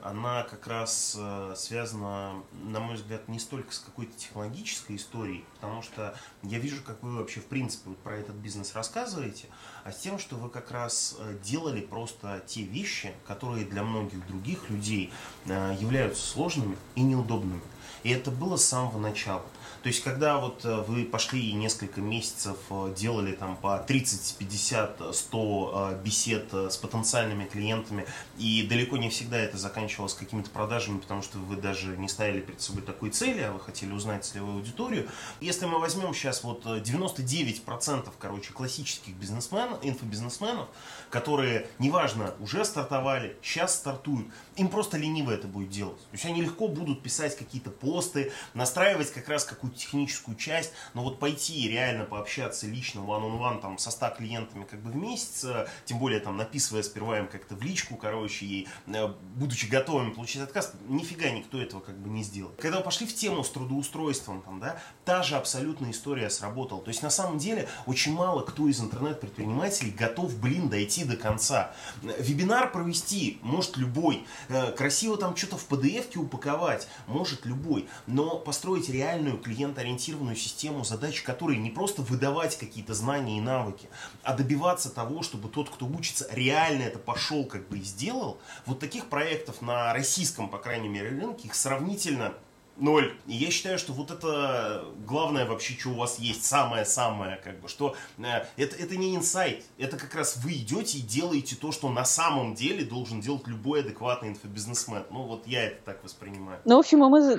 она как раз э, связана, на мой взгляд, не столько с какой-то технологической историей, потому что я вижу, как вы вообще в принципе вот про этот бизнес рассказываете, а с тем, что вы как раз э, делали просто те вещи, которые для многих других людей являются сложными и неудобными. И это было с самого начала. То есть, когда вот э, вы пошли и несколько месяцев э, делали там по 30, 50, 100 бесед э, с потенциальными клиентами, и далеко не всегда это заканчивалось какими-то продажами, потому что вы даже не ставили перед собой такой цели, а вы хотели узнать целевую аудиторию. Если мы возьмем сейчас вот 99% короче, классических бизнесменов, инфобизнесменов, которые, неважно, уже стартовали, сейчас стартуют, им просто лениво это будет делать. То есть они легко будут писать какие-то посты, настраивать как раз какую-то техническую часть, но вот пойти реально пообщаться лично one-on-one там со 100 клиентами как бы в месяц, э, тем более там написывая сперва им как-то в личку, короче, и э, будучи готовым получить отказ, нифига никто этого как бы не сделал. Когда вы пошли в тему с трудоустройством, там, да, та же абсолютная история сработала. То есть на самом деле очень мало кто из интернет-предпринимателей готов, блин, дойти до конца. Вебинар провести может любой, э, красиво там что-то в PDF-ке упаковать может любой, но построить реальную клиент-ориентированную систему задач, которой не просто выдавать какие-то знания и навыки, а добиваться того, чтобы тот, кто учится, реально это пошел как бы и сделал, вот таких проектов на российском, по крайней мере, рынке, их сравнительно Ноль. И я считаю, что вот это главное вообще, что у вас есть, самое-самое, как бы, что э, это, это не инсайт, это как раз вы идете и делаете то, что на самом деле должен делать любой адекватный инфобизнесмен. Ну, вот я это так воспринимаю. Ну, в общем, мы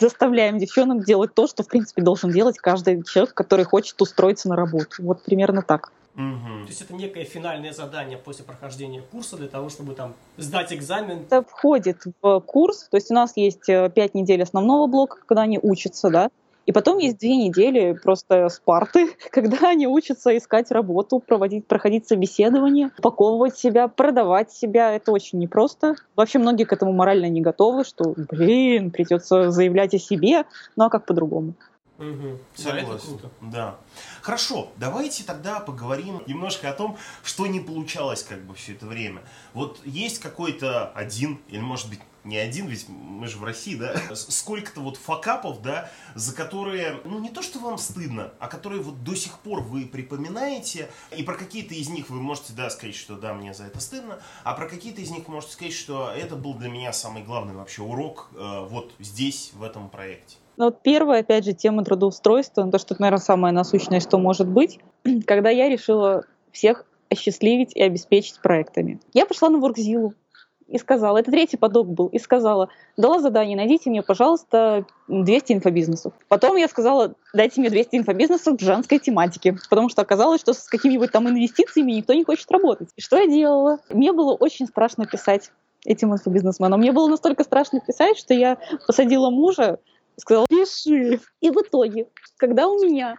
заставляем девчонок делать то, что, в принципе, должен делать каждый человек, который хочет устроиться на работу. Вот примерно так. Угу. То есть это некое финальное задание после прохождения курса для того, чтобы там сдать экзамен. Это входит в курс, то есть у нас есть э, пять недель основного блока, когда они учатся, да, и потом есть две недели просто спарты, когда они учатся искать работу, проводить, проходить собеседование, упаковывать себя, продавать себя. Это очень непросто. Вообще многие к этому морально не готовы, что, блин, придется заявлять о себе. Ну а как по-другому? Угу. Согласен. Да, да. Хорошо, давайте тогда поговорим немножко о том, что не получалось как бы все это время. Вот есть какой-то один, или может быть не один, ведь мы же в России, да, сколько-то вот факапов, да, за которые, ну, не то, что вам стыдно, а которые вот до сих пор вы припоминаете, и про какие-то из них вы можете, да, сказать, что да, мне за это стыдно, а про какие-то из них вы можете сказать, что это был для меня самый главный вообще урок э, вот здесь, в этом проекте. Ну, вот первая, опять же, тема трудоустройства, ну, то, что, наверное, самое насущное, что может быть, когда я решила всех осчастливить и обеспечить проектами. Я пошла на Workzilla. и сказала, это третий поток был, и сказала, дала задание, найдите мне, пожалуйста, 200 инфобизнесов. Потом я сказала, дайте мне 200 инфобизнесов в женской тематике, потому что оказалось, что с какими-нибудь там инвестициями никто не хочет работать. И что я делала? Мне было очень страшно писать этим инфобизнесменам. Мне было настолько страшно писать, что я посадила мужа сказала, пиши. И в итоге, когда у меня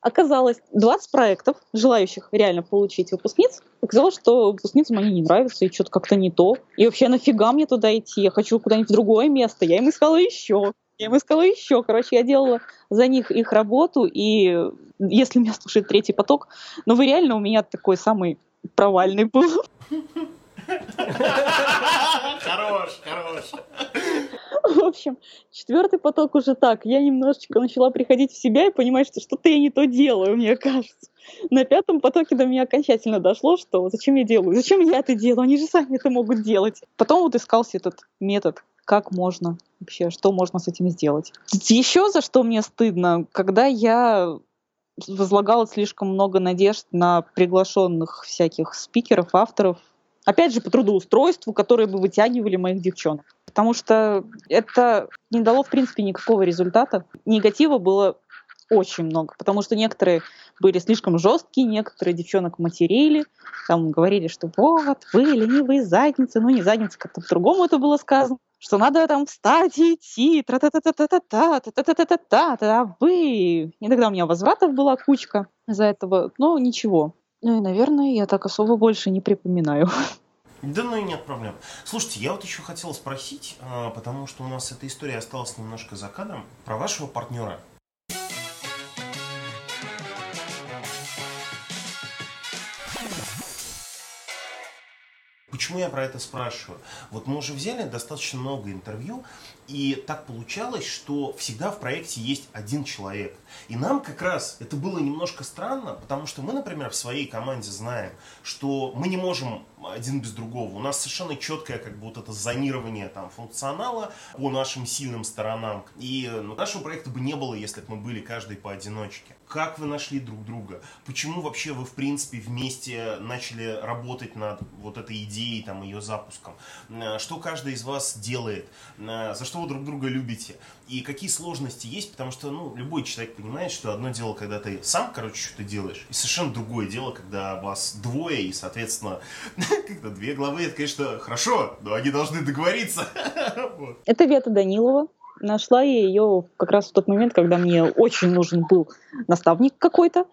оказалось 20 проектов, желающих реально получить выпускниц, оказалось, что выпускницам они не нравятся, и что-то как-то не то. И вообще нафига мне туда идти? Я хочу куда-нибудь в другое место. Я им искала еще. Я им искала еще. Короче, я делала за них их работу, и если меня слушает третий поток, ну вы реально у меня такой самый провальный был. Хорош, хорош. В общем, четвертый поток уже так. Я немножечко начала приходить в себя и понимать, что что-то я не то делаю, мне кажется. На пятом потоке до меня окончательно дошло, что зачем я делаю, зачем я это делаю, они же сами это могут делать. Потом вот искался этот метод, как можно вообще, что можно с этим сделать. Еще за что мне стыдно, когда я возлагала слишком много надежд на приглашенных всяких спикеров, авторов, опять же, по трудоустройству, которые бы вытягивали моих девчонок. Потому что это не дало, в принципе, никакого результата. Негатива было очень много, потому что некоторые были слишком жесткие, некоторые девчонок материли, там говорили, что вот, вы ленивые задницы, ну не задницы, как-то по-другому это было сказано, что надо там встать и идти, тра та та та та та та та вы. Иногда у меня возвратов была кучка за этого, но ничего. Ну и, наверное, я так особо больше не припоминаю. Да ну и нет проблем. Слушайте, я вот еще хотел спросить, а, потому что у нас эта история осталась немножко за кадром, про вашего партнера. Почему я про это спрашиваю? Вот мы уже взяли достаточно много интервью, и так получалось, что всегда в проекте есть один человек. И нам как раз это было немножко странно, потому что мы, например, в своей команде знаем, что мы не можем один без другого. У нас совершенно четкое как бы вот это зонирование там функционала по нашим сильным сторонам. И ну, нашего проекта бы не было, если бы мы были каждый поодиночке. Как вы нашли друг друга? Почему вообще вы, в принципе, вместе начали работать над вот этой идеей, там, ее запуском? Э, что каждый из вас делает? Э, за что вы друг друга любите? И какие сложности есть? Потому что, ну, любой человек понимает, что одно дело, когда ты сам, короче, что-то делаешь, и совершенно другое дело, когда вас двое, и, соответственно, когда две главы, это, конечно, хорошо, но они должны договориться. Это Вета Данилова. Нашла я ее как раз в тот момент, когда мне очень нужен был наставник какой-то,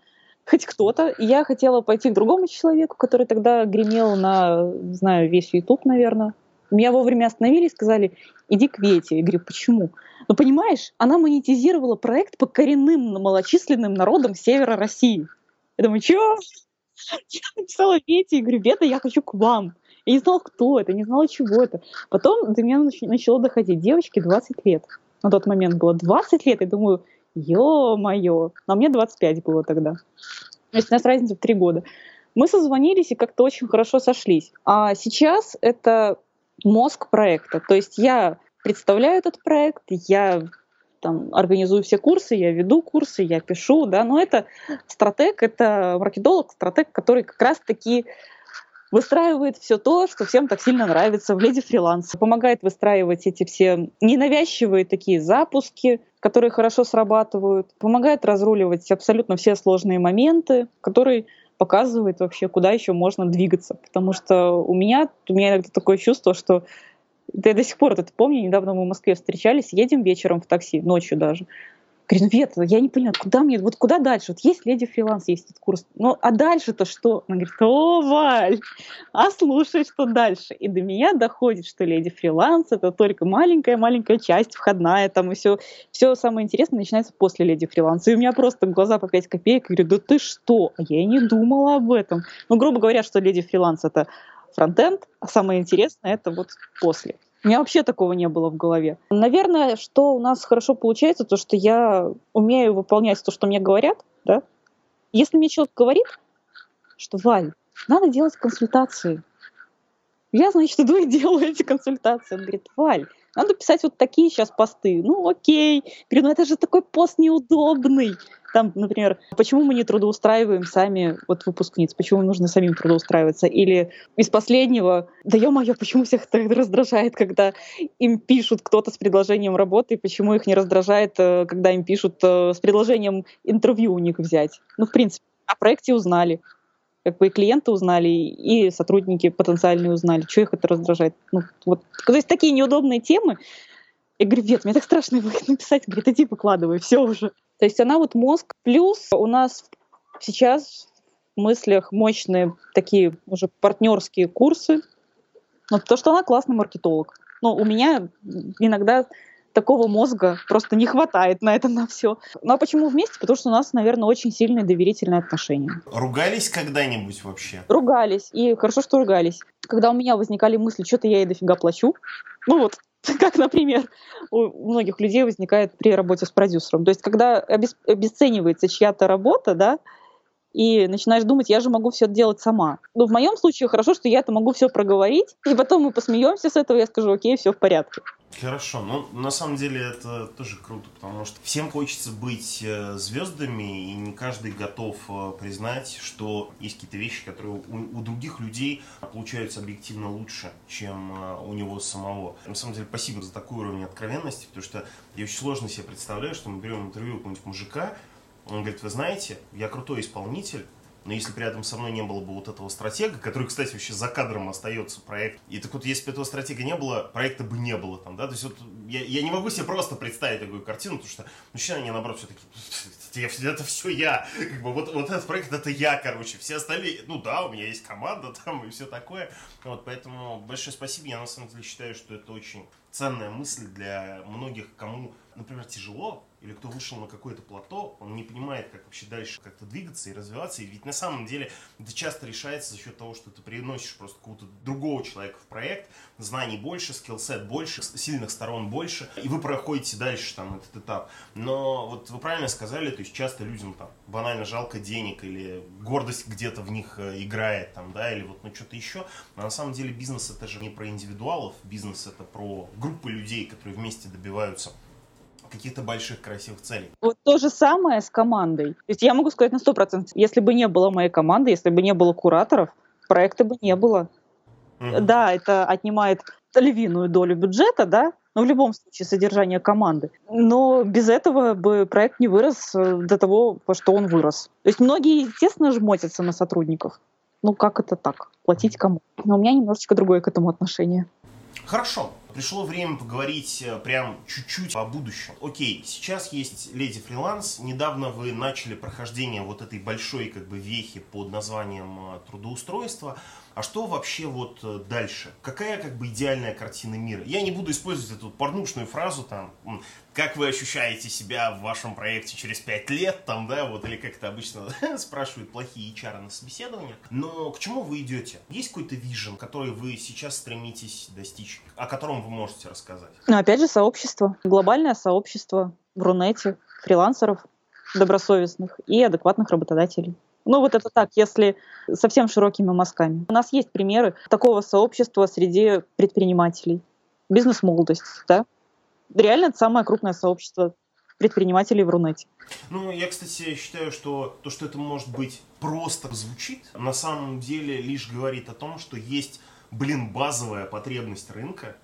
хоть кто-то. Я хотела пойти к другому человеку, который тогда гремел на, знаю, весь YouTube, наверное. Меня вовремя остановили и сказали, иди к Вете. Я говорю, почему? Ну, понимаешь, она монетизировала проект по коренным малочисленным народам севера России. Я думаю, что? Я написала Вете и говорю, Вета, я хочу к вам. Я не знала, кто это, не знала, чего это. Потом до меня начало доходить. Девочке 20 лет. На тот момент было 20 лет. Я думаю, ё-моё. А мне 25 было тогда. То есть у нас разница в 3 года. Мы созвонились и как-то очень хорошо сошлись. А сейчас это мозг проекта. То есть я представляю этот проект, я там организую все курсы, я веду курсы, я пишу, да, но это стратег, это маркетолог, стратег, который как раз-таки выстраивает все то, что всем так сильно нравится в леди фриланс. Помогает выстраивать эти все ненавязчивые такие запуски, которые хорошо срабатывают. Помогает разруливать абсолютно все сложные моменты, которые показывает вообще, куда еще можно двигаться. Потому что у меня, у меня иногда такое чувство, что да я до сих пор это помню, недавно мы в Москве встречались, едем вечером в такси, ночью даже. Говорю, ну, Вет, я не понимаю, куда мне, вот куда дальше? Вот есть леди фриланс, есть этот курс. Ну, а дальше-то что? Она говорит, о, Валь, а слушай, что дальше? И до меня доходит, что леди фриланс это только маленькая-маленькая часть входная, там и все, все самое интересное начинается после леди фриланса. И у меня просто глаза по 5 копеек, я говорю, да ты что? А я и не думала об этом. Ну, грубо говоря, что леди фриланс это фронтенд, а самое интересное это вот после. У меня вообще такого не было в голове. Наверное, что у нас хорошо получается, то, что я умею выполнять то, что мне говорят, да. Если мне человек говорит, что, Валь, надо делать консультации, я, значит, иду и делаю эти консультации. Он говорит, Валь, надо писать вот такие сейчас посты. Ну, окей. Говорю, ну это же такой пост неудобный. Там, например, почему мы не трудоустраиваем сами вот выпускниц, почему нужно самим трудоустраиваться? Или из последнего, да ё-моё, почему всех так раздражает, когда им пишут кто-то с предложением работы, и почему их не раздражает, э, когда им пишут э, с предложением интервью у них взять? Ну, в принципе, о проекте узнали как бы и клиенты узнали, и сотрудники потенциальные узнали, что их это раздражает. Ну, вот. То есть такие неудобные темы. Я говорю, Вет, мне так страшно его написать. Говорит, иди выкладывай, все уже. То есть она вот мозг. Плюс у нас сейчас в мыслях мощные такие уже партнерские курсы. Вот, то, что она классный маркетолог. Но у меня иногда такого мозга просто не хватает на это на все. Ну а почему вместе? Потому что у нас, наверное, очень сильные доверительные отношения. Ругались когда-нибудь вообще? Ругались. И хорошо, что ругались. Когда у меня возникали мысли, что-то я ей дофига плачу, ну вот, как, например, у многих людей возникает при работе с продюсером. То есть, когда обесценивается чья-то работа, да, и начинаешь думать, я же могу все делать сама. Но в моем случае хорошо, что я это могу все проговорить, и потом мы посмеемся с этого, я скажу, окей, все в порядке. Хорошо, ну на самом деле это тоже круто, потому что всем хочется быть э, звездами, и не каждый готов э, признать, что есть какие-то вещи, которые у, у других людей получаются объективно лучше, чем э, у него самого. На самом деле, спасибо за такой уровень откровенности, потому что я очень сложно себе представляю, что мы берем интервью какого-нибудь мужика, он говорит, вы знаете, я крутой исполнитель, но если при этом со мной не было бы вот этого стратега, который, кстати, вообще за кадром остается проект, и так вот, если бы этого стратега не было, проекта бы не было там, да, то есть вот я, я не могу себе просто представить такую картину, потому что мужчины, они наоборот все таки это все я, как бы вот, вот этот проект это я, короче, все остальные, ну да, у меня есть команда там и все такое, вот, поэтому большое спасибо, я на самом деле считаю, что это очень ценная мысль для многих, кому, например, тяжело или кто вышел на какое-то плато, он не понимает, как вообще дальше как-то двигаться и развиваться. И ведь на самом деле это часто решается за счет того, что ты приносишь просто какого-то другого человека в проект, знаний больше, скиллсет больше, сильных сторон больше, и вы проходите дальше там этот этап. Но вот вы правильно сказали, то есть часто людям там банально жалко денег или гордость где-то в них э, играет там, да, или вот ну что-то еще. Но на самом деле бизнес это же не про индивидуалов, бизнес это про группы людей, которые вместе добиваются каких-то больших красивых целей. Вот то же самое с командой. То есть я могу сказать на 100%, если бы не было моей команды, если бы не было кураторов, проекта бы не было. Mm-hmm. Да, это отнимает львиную долю бюджета, да, но в любом случае содержание команды. Но без этого бы проект не вырос э, до того, во что он вырос. То есть многие, естественно, жмотятся на сотрудников. Ну как это так? Платить кому? Но у меня немножечко другое к этому отношение. Хорошо. Пришло время поговорить э, прям чуть-чуть о будущем. Окей, сейчас есть Леди Фриланс. Недавно вы начали прохождение вот этой большой как бы вехи под названием э, трудоустройство. А что вообще вот э, дальше? Какая как бы идеальная картина мира? Я не буду использовать эту порнушную фразу там, как вы ощущаете себя в вашем проекте через пять лет, там, да, вот, или как это обычно спрашивают плохие HR на собеседованиях. Но к чему вы идете? Есть какой-то вижен, который вы сейчас стремитесь достичь, о котором вы можете рассказать? Ну, опять же, сообщество. Глобальное сообщество в Рунете, фрилансеров добросовестных и адекватных работодателей. Ну вот это так, если совсем широкими мазками. У нас есть примеры такого сообщества среди предпринимателей. Бизнес-молодость, да? Реально это самое крупное сообщество предпринимателей в Рунете. Ну, я, кстати, считаю, что то, что это может быть просто звучит, на самом деле лишь говорит о том, что есть, блин, базовая потребность рынка,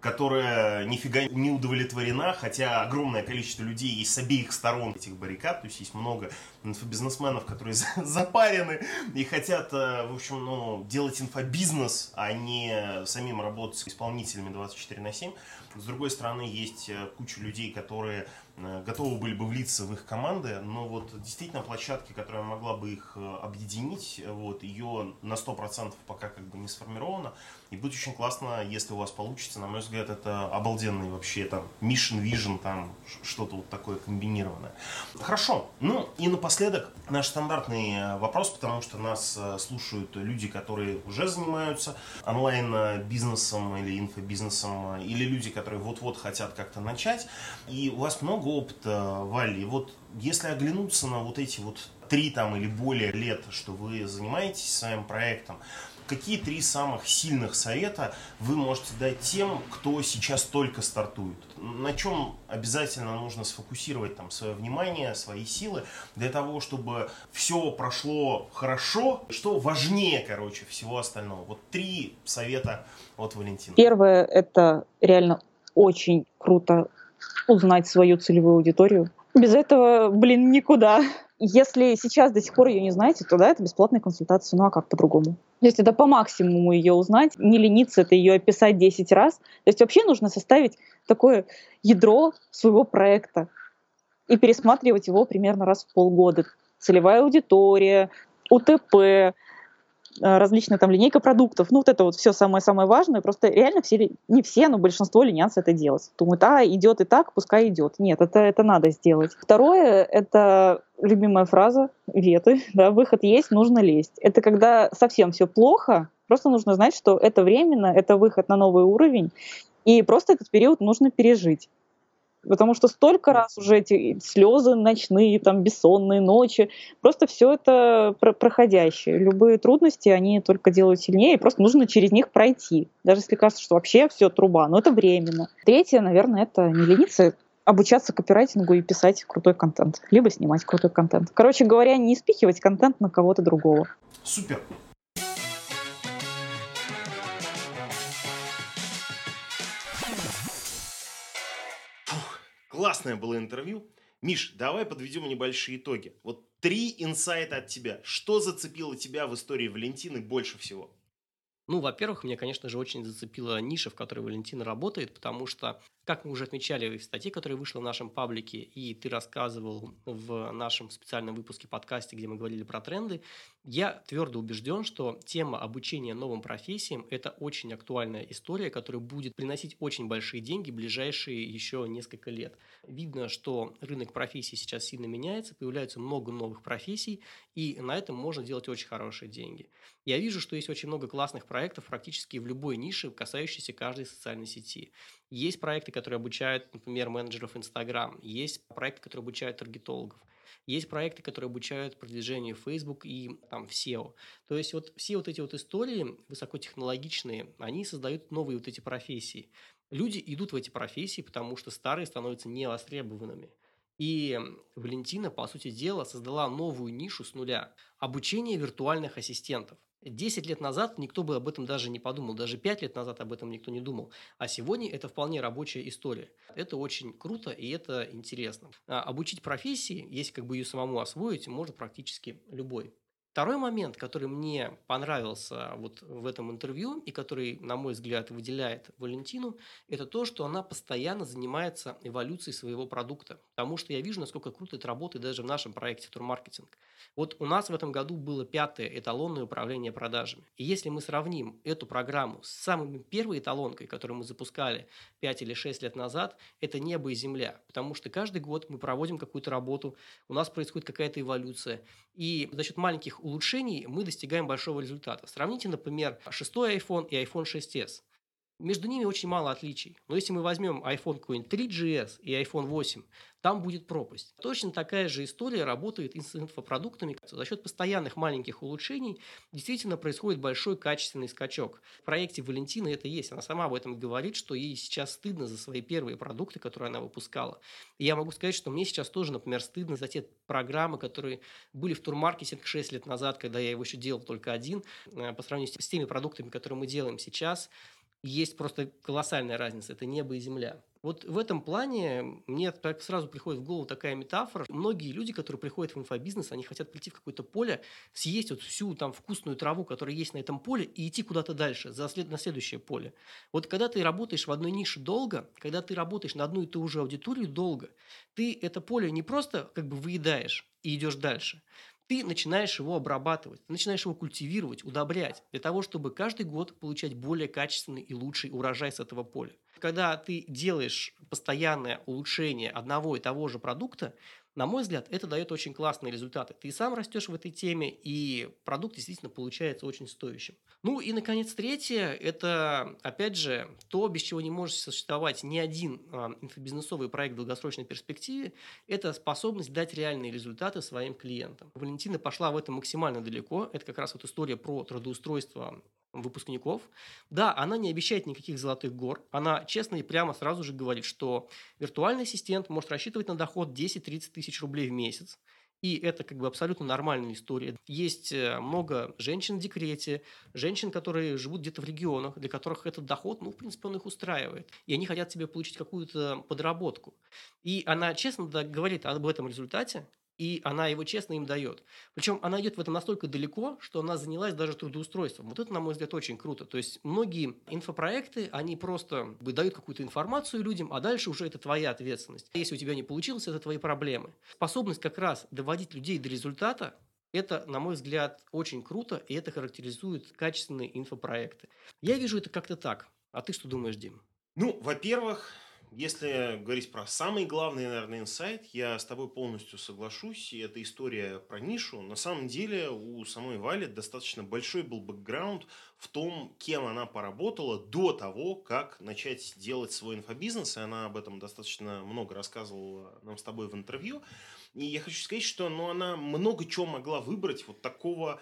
которая нифига не удовлетворена, хотя огромное количество людей есть с обеих сторон этих баррикад, то есть есть много инфобизнесменов, которые запарены и хотят, э, в общем, ну, делать инфобизнес, а не самим работать с исполнителями 24 на 7. С другой стороны, есть э, куча людей, которые Э, готовы были бы влиться в их команды, но вот действительно площадки, которая могла бы их объединить, вот, ее на 100% пока как бы не сформирована. И будет очень классно, если у вас получится. На мой взгляд, это обалденный вообще там mission, vision, там что-то вот такое комбинированное. Хорошо. Ну и напоследок наш стандартный э, вопрос, потому что нас слушают люди, которые уже занимаются онлайн-бизнесом или инфобизнесом, или люди, которые вот-вот хотят как-то начать. И у вас много опыта, Валь, и вот если оглянуться на вот эти вот три там или более лет, что вы занимаетесь своим проектом, какие три самых сильных совета вы можете дать тем, кто сейчас только стартует? На чем обязательно нужно сфокусировать там свое внимание, свои силы для того, чтобы все прошло хорошо? Что важнее, короче, всего остального? Вот три совета от Валентины. Первое — это реально очень круто узнать свою целевую аудиторию. Без этого, блин, никуда. Если сейчас до сих пор ее не знаете, то да, это бесплатная консультация. Ну а как по-другому? То есть это по максимуму ее узнать, не лениться это ее описать 10 раз. То есть вообще нужно составить такое ядро своего проекта и пересматривать его примерно раз в полгода. Целевая аудитория, УТП, различная там линейка продуктов, ну вот это вот все самое-самое важное, просто реально все, не все, но большинство ленятся это делать. Думают, а, идет и так, пускай идет. Нет, это, это надо сделать. Второе, это любимая фраза Веты, да, выход есть, нужно лезть. Это когда совсем все плохо, просто нужно знать, что это временно, это выход на новый уровень, и просто этот период нужно пережить. Потому что столько раз уже эти слезы ночные, там, бессонные ночи, просто все это про проходящее. Любые трудности, они только делают сильнее, просто нужно через них пройти. Даже если кажется, что вообще все труба, но это временно. Третье, наверное, это не лениться, обучаться копирайтингу и писать крутой контент, либо снимать крутой контент. Короче говоря, не спихивать контент на кого-то другого. Супер. Классное было интервью. Миш, давай подведем небольшие итоги. Вот три инсайта от тебя. Что зацепило тебя в истории Валентины больше всего? Ну, во-первых, меня, конечно же, очень зацепила ниша, в которой Валентина работает, потому что, как мы уже отмечали в статье, которая вышла в нашем паблике, и ты рассказывал в нашем специальном выпуске подкасте, где мы говорили про тренды, я твердо убежден, что тема обучения новым профессиям – это очень актуальная история, которая будет приносить очень большие деньги в ближайшие еще несколько лет. Видно, что рынок профессий сейчас сильно меняется, появляется много новых профессий, и на этом можно делать очень хорошие деньги. Я вижу, что есть очень много классных проектов практически в любой нише, касающейся каждой социальной сети. Есть проекты, которые обучают, например, менеджеров Инстаграм, есть проекты, которые обучают таргетологов – есть проекты, которые обучают продвижению Facebook и там в SEO. То есть вот все вот эти вот истории высокотехнологичные, они создают новые вот эти профессии. Люди идут в эти профессии, потому что старые становятся невостребованными. И Валентина, по сути дела, создала новую нишу с нуля – обучение виртуальных ассистентов. 10 лет назад никто бы об этом даже не подумал, даже 5 лет назад об этом никто не думал. А сегодня это вполне рабочая история. Это очень круто и это интересно. А обучить профессии, если как бы ее самому освоить, может практически любой. Второй момент, который мне понравился вот в этом интервью и который, на мой взгляд, выделяет Валентину, это то, что она постоянно занимается эволюцией своего продукта. Потому что я вижу, насколько круто это работает даже в нашем проекте турмаркетинг. Вот у нас в этом году было пятое эталонное управление продажами. И если мы сравним эту программу с самой первой эталонкой, которую мы запускали 5 или 6 лет назад, это небо и земля. Потому что каждый год мы проводим какую-то работу, у нас происходит какая-то эволюция. И за счет маленьких улучшений мы достигаем большого результата. Сравните, например, шестой iPhone и iPhone 6s. Между ними очень мало отличий. Но если мы возьмем iPhone какой-нибудь 3GS и iPhone 8, там будет пропасть. Точно такая же история работает и с инфопродуктами. За счет постоянных маленьких улучшений действительно происходит большой качественный скачок. В проекте Валентины это есть. Она сама об этом говорит, что ей сейчас стыдно за свои первые продукты, которые она выпускала. И я могу сказать, что мне сейчас тоже, например, стыдно за те программы, которые были в турмаркетинг 6 лет назад, когда я его еще делал только один, э, по сравнению с теми продуктами, которые мы делаем сейчас – есть просто колоссальная разница. Это небо и земля. Вот в этом плане мне так сразу приходит в голову такая метафора. Многие люди, которые приходят в инфобизнес, они хотят прийти в какое-то поле, съесть вот всю там вкусную траву, которая есть на этом поле, и идти куда-то дальше, за след... на следующее поле. Вот когда ты работаешь в одной нише долго, когда ты работаешь на одну и ту же аудиторию долго, ты это поле не просто как бы выедаешь и идешь дальше ты начинаешь его обрабатывать, ты начинаешь его культивировать, удобрять, для того, чтобы каждый год получать более качественный и лучший урожай с этого поля. Когда ты делаешь постоянное улучшение одного и того же продукта, На мой взгляд, это дает очень классные результаты. Ты сам растешь в этой теме, и продукт действительно получается очень стоящим. Ну и, наконец, третье – это, опять же, то, без чего не может существовать ни один э, инфобизнесовый проект в долгосрочной перспективе – это способность дать реальные результаты своим клиентам. Валентина пошла в этом максимально далеко. Это как раз вот история про трудоустройство выпускников. Да, она не обещает никаких золотых гор. Она честно и прямо сразу же говорит, что виртуальный ассистент может рассчитывать на доход 10-30 тысяч рублей в месяц. И это как бы абсолютно нормальная история. Есть э, много женщин в декрете, женщин, которые живут где-то в регионах, для которых этот доход, ну, в принципе, он их устраивает. И они хотят себе получить какую-то подработку. И она честно говорит об этом результате, и она его честно им дает. Причем она идет в этом настолько далеко, что она занялась даже трудоустройством. Вот это, на мой взгляд, очень круто. То есть многие инфопроекты, они просто дают какую-то информацию людям, а дальше уже это твоя ответственность. Если у тебя не получилось, это твои проблемы. Способность как раз доводить людей до результата, это, на мой взгляд, очень круто, и это характеризует качественные инфопроекты. Я вижу это как-то так. А ты что думаешь, Дим? Ну, во-первых, если говорить про самый главный, наверное, инсайт, я с тобой полностью соглашусь, и это история про нишу. На самом деле у самой Вали достаточно большой был бэкграунд в том, кем она поработала до того, как начать делать свой инфобизнес, и она об этом достаточно много рассказывала нам с тобой в интервью. И я хочу сказать, что ну, она много чего могла выбрать вот такого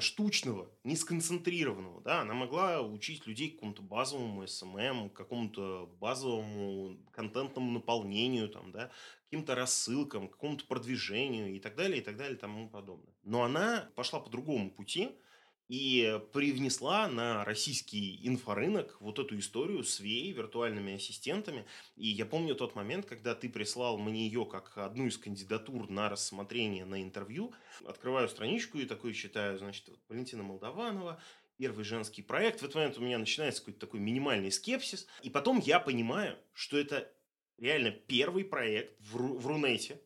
штучного, не сконцентрированного. Да? Она могла учить людей какому-то базовому SMM, какому-то базовому контентному наполнению, там, да? каким-то рассылкам, какому-то продвижению и так далее, и так далее, и тому подобное. Но она пошла по другому пути, и привнесла на российский инфорынок вот эту историю с VA, виртуальными ассистентами. И я помню тот момент, когда ты прислал мне ее как одну из кандидатур на рассмотрение на интервью. Открываю страничку и такой читаю, значит, вот Валентина Молдованова, первый женский проект. В этот момент у меня начинается какой-то такой минимальный скепсис. И потом я понимаю, что это реально первый проект в, Ру- в Рунете,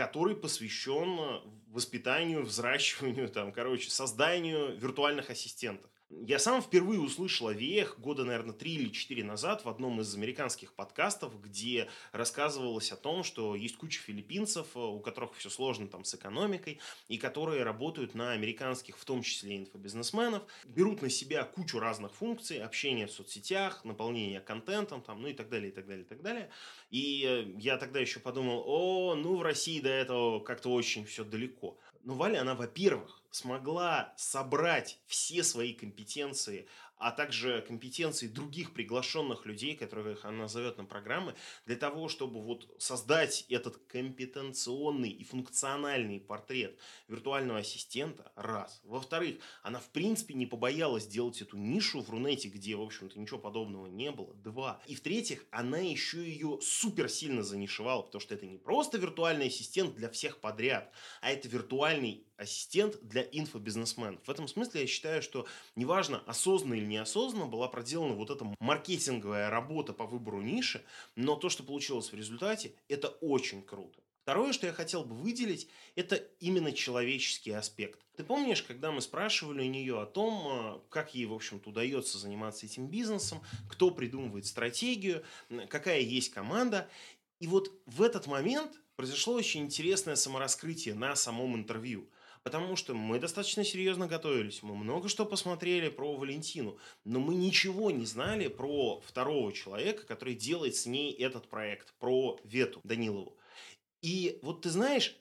который посвящен э, воспитанию, взращиванию, там, короче, созданию виртуальных ассистентов. Я сам впервые услышал о ВЕХ года, наверное, три или четыре назад в одном из американских подкастов, где рассказывалось о том, что есть куча филиппинцев, э, у которых все сложно там с экономикой, и которые работают на американских, в том числе инфобизнесменов, берут на себя кучу разных функций, общение в соцсетях, наполнение контентом, там, ну и так далее, и так далее, и так далее. И я тогда еще подумал, о, ну в России до этого как-то очень все далеко. Но Валя, она, во-первых, смогла собрать все свои компетенции а также компетенции других приглашенных людей, которых она зовет на программы, для того, чтобы вот создать этот компетенционный и функциональный портрет виртуального ассистента, раз. Во-вторых, она в принципе не побоялась делать эту нишу в Рунете, где, в общем-то, ничего подобного не было, два. И в-третьих, она еще ее супер сильно занишевала, потому что это не просто виртуальный ассистент для всех подряд, а это виртуальный ассистент для инфобизнесменов. В этом смысле я считаю, что неважно, осознанно или неосознанно была проделана вот эта маркетинговая работа по выбору ниши, но то, что получилось в результате, это очень круто. Второе, что я хотел бы выделить, это именно человеческий аспект. Ты помнишь, когда мы спрашивали у нее о том, э, как ей, в общем-то, удается заниматься этим бизнесом, кто придумывает стратегию, какая есть команда. И вот в этот момент произошло очень интересное самораскрытие на самом интервью – потому что мы достаточно серьезно готовились, мы много что посмотрели про Валентину, но мы ничего не знали про второго человека, который делает с ней этот проект, про Вету Данилову. И вот ты знаешь,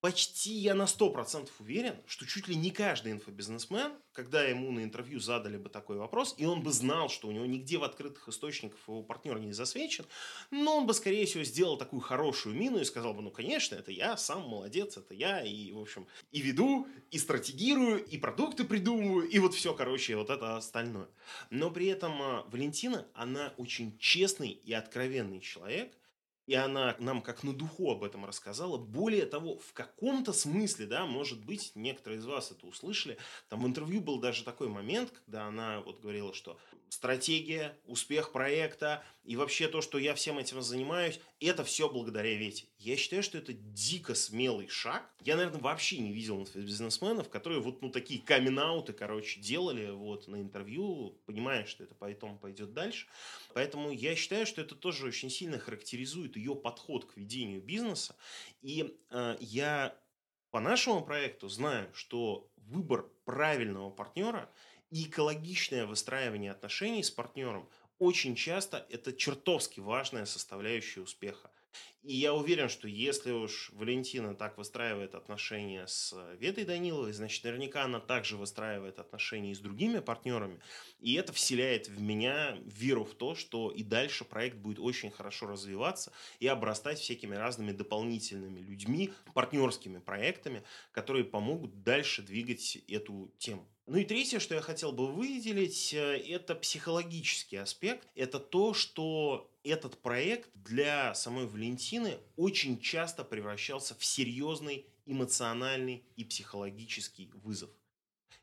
почти я на 100% уверен, что чуть ли не каждый инфобизнесмен, когда ему на интервью задали бы такой вопрос, и он бы знал, что у него нигде в открытых источниках его партнер не засвечен, но он бы, скорее всего, сделал такую хорошую мину и сказал бы, ну, конечно, это я, сам молодец, это я, и, в общем, и веду, и стратегирую, и продукты придумываю, и вот все, короче, вот это остальное. Но при этом а, Валентина, она очень честный и откровенный человек, и она нам как на духу об этом рассказала. Более того, в каком-то смысле, да, может быть, некоторые из вас это услышали, там в интервью был даже такой момент, когда она вот говорила, что стратегия, успех проекта и вообще то, что я всем этим занимаюсь, это все благодаря Вете. Я считаю, что это дико смелый шаг. Я, наверное, вообще не видел бизнесменов, которые вот ну такие камин короче, делали вот на интервью, понимая, что это поэтому пойдет дальше. Поэтому я считаю, что это тоже очень сильно характеризует ее подход к ведению бизнеса. И э, я по нашему проекту знаю, что выбор правильного партнера и экологичное выстраивание отношений с партнером очень часто это чертовски важная составляющая успеха. И я уверен, что если уж Валентина так выстраивает отношения с Ветой Даниловой, значит, наверняка она также выстраивает отношения и с другими партнерами. И это вселяет в меня веру в то, что и дальше проект будет очень хорошо развиваться и обрастать всякими разными дополнительными людьми, партнерскими проектами, которые помогут дальше двигать эту тему. Ну и третье, что я хотел бы выделить, э, это психологический аспект. Это то, что этот проект для самой Валентины очень часто превращался в серьезный эмоциональный и психологический вызов.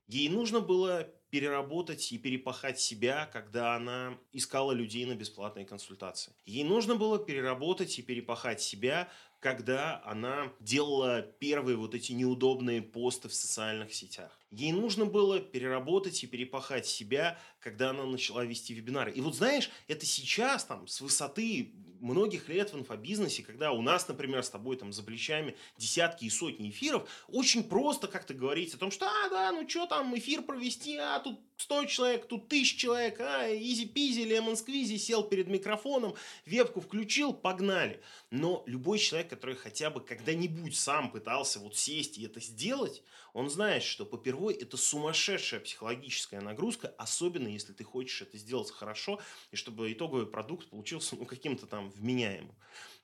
Ей нужно было переработать и перепахать себя, когда она искала людей на бесплатные консультации. Ей нужно было переработать и перепахать себя, когда она делала первые вот эти неудобные посты в социальных сетях. Ей нужно было переработать и перепахать себя, когда она начала вести вебинары. И вот знаешь, это сейчас там с высоты многих лет в инфобизнесе, когда у нас, например, с тобой там за плечами десятки и сотни эфиров, очень просто как-то говорить о том, что а, да, ну что там, эфир провести, а тут 100 человек, тут 1000 человек, а, easy-peasy, lemon-squeezy, сел перед микрофоном, вебку включил, погнали. Но любой человек, который хотя бы когда-нибудь сам пытался вот сесть и это сделать, он знает, что попервой это сумасшедшая психологическая нагрузка, особенно если ты хочешь это сделать хорошо, и чтобы итоговый продукт получился ну, каким-то там вменяемым.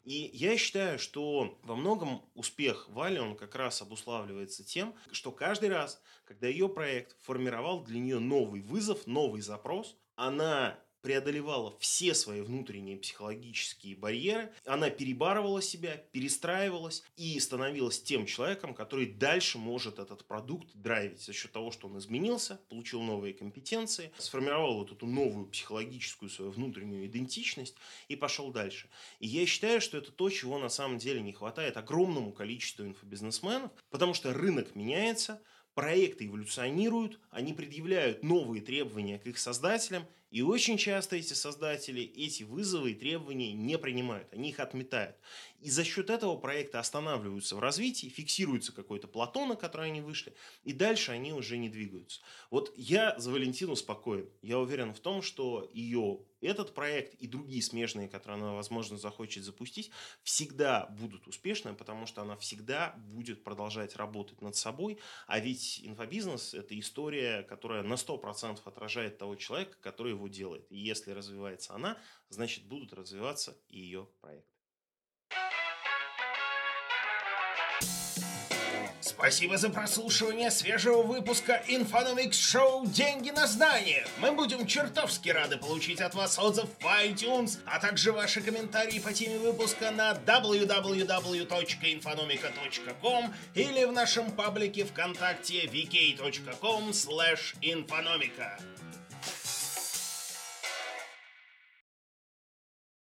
И я считаю, что во многом успех Вали, он как раз обуславливается тем, что каждый раз, когда ее проект формировал для нее новый вызов, новый запрос, она преодолевала все свои внутренние психологические барьеры, она перебарывала себя, перестраивалась и становилась тем человеком, который дальше может этот продукт драйвить за счет того, что он изменился, получил новые компетенции, сформировал вот эту новую психологическую свою внутреннюю идентичность и пошел дальше. И я считаю, что это то, чего на самом деле не хватает огромному количеству инфобизнесменов, потому что рынок меняется, проекты эволюционируют, они предъявляют новые требования к их создателям, и очень часто эти создатели эти вызовы и требования не принимают, они их отметают. И за счет этого проекты останавливаются в развитии, фиксируется какой-то плато, на который они вышли, и дальше они уже не двигаются. Вот я за Валентину спокоен. Я уверен в том, что ее этот проект и другие смежные, которые она, возможно, захочет запустить, всегда будут успешны, потому что она всегда будет продолжать работать над собой. А ведь инфобизнес – это история, которая на 100% отражает того человека, который его его делает. И если развивается она, значит будут развиваться и ее проекты. Спасибо за прослушивание свежего выпуска Infonomics Show «Деньги на знание». Мы будем чертовски рады получить от вас отзыв в iTunes, а также ваши комментарии по теме выпуска на www.infonomica.com или в нашем паблике ВКонтакте vk.com slash infonomica.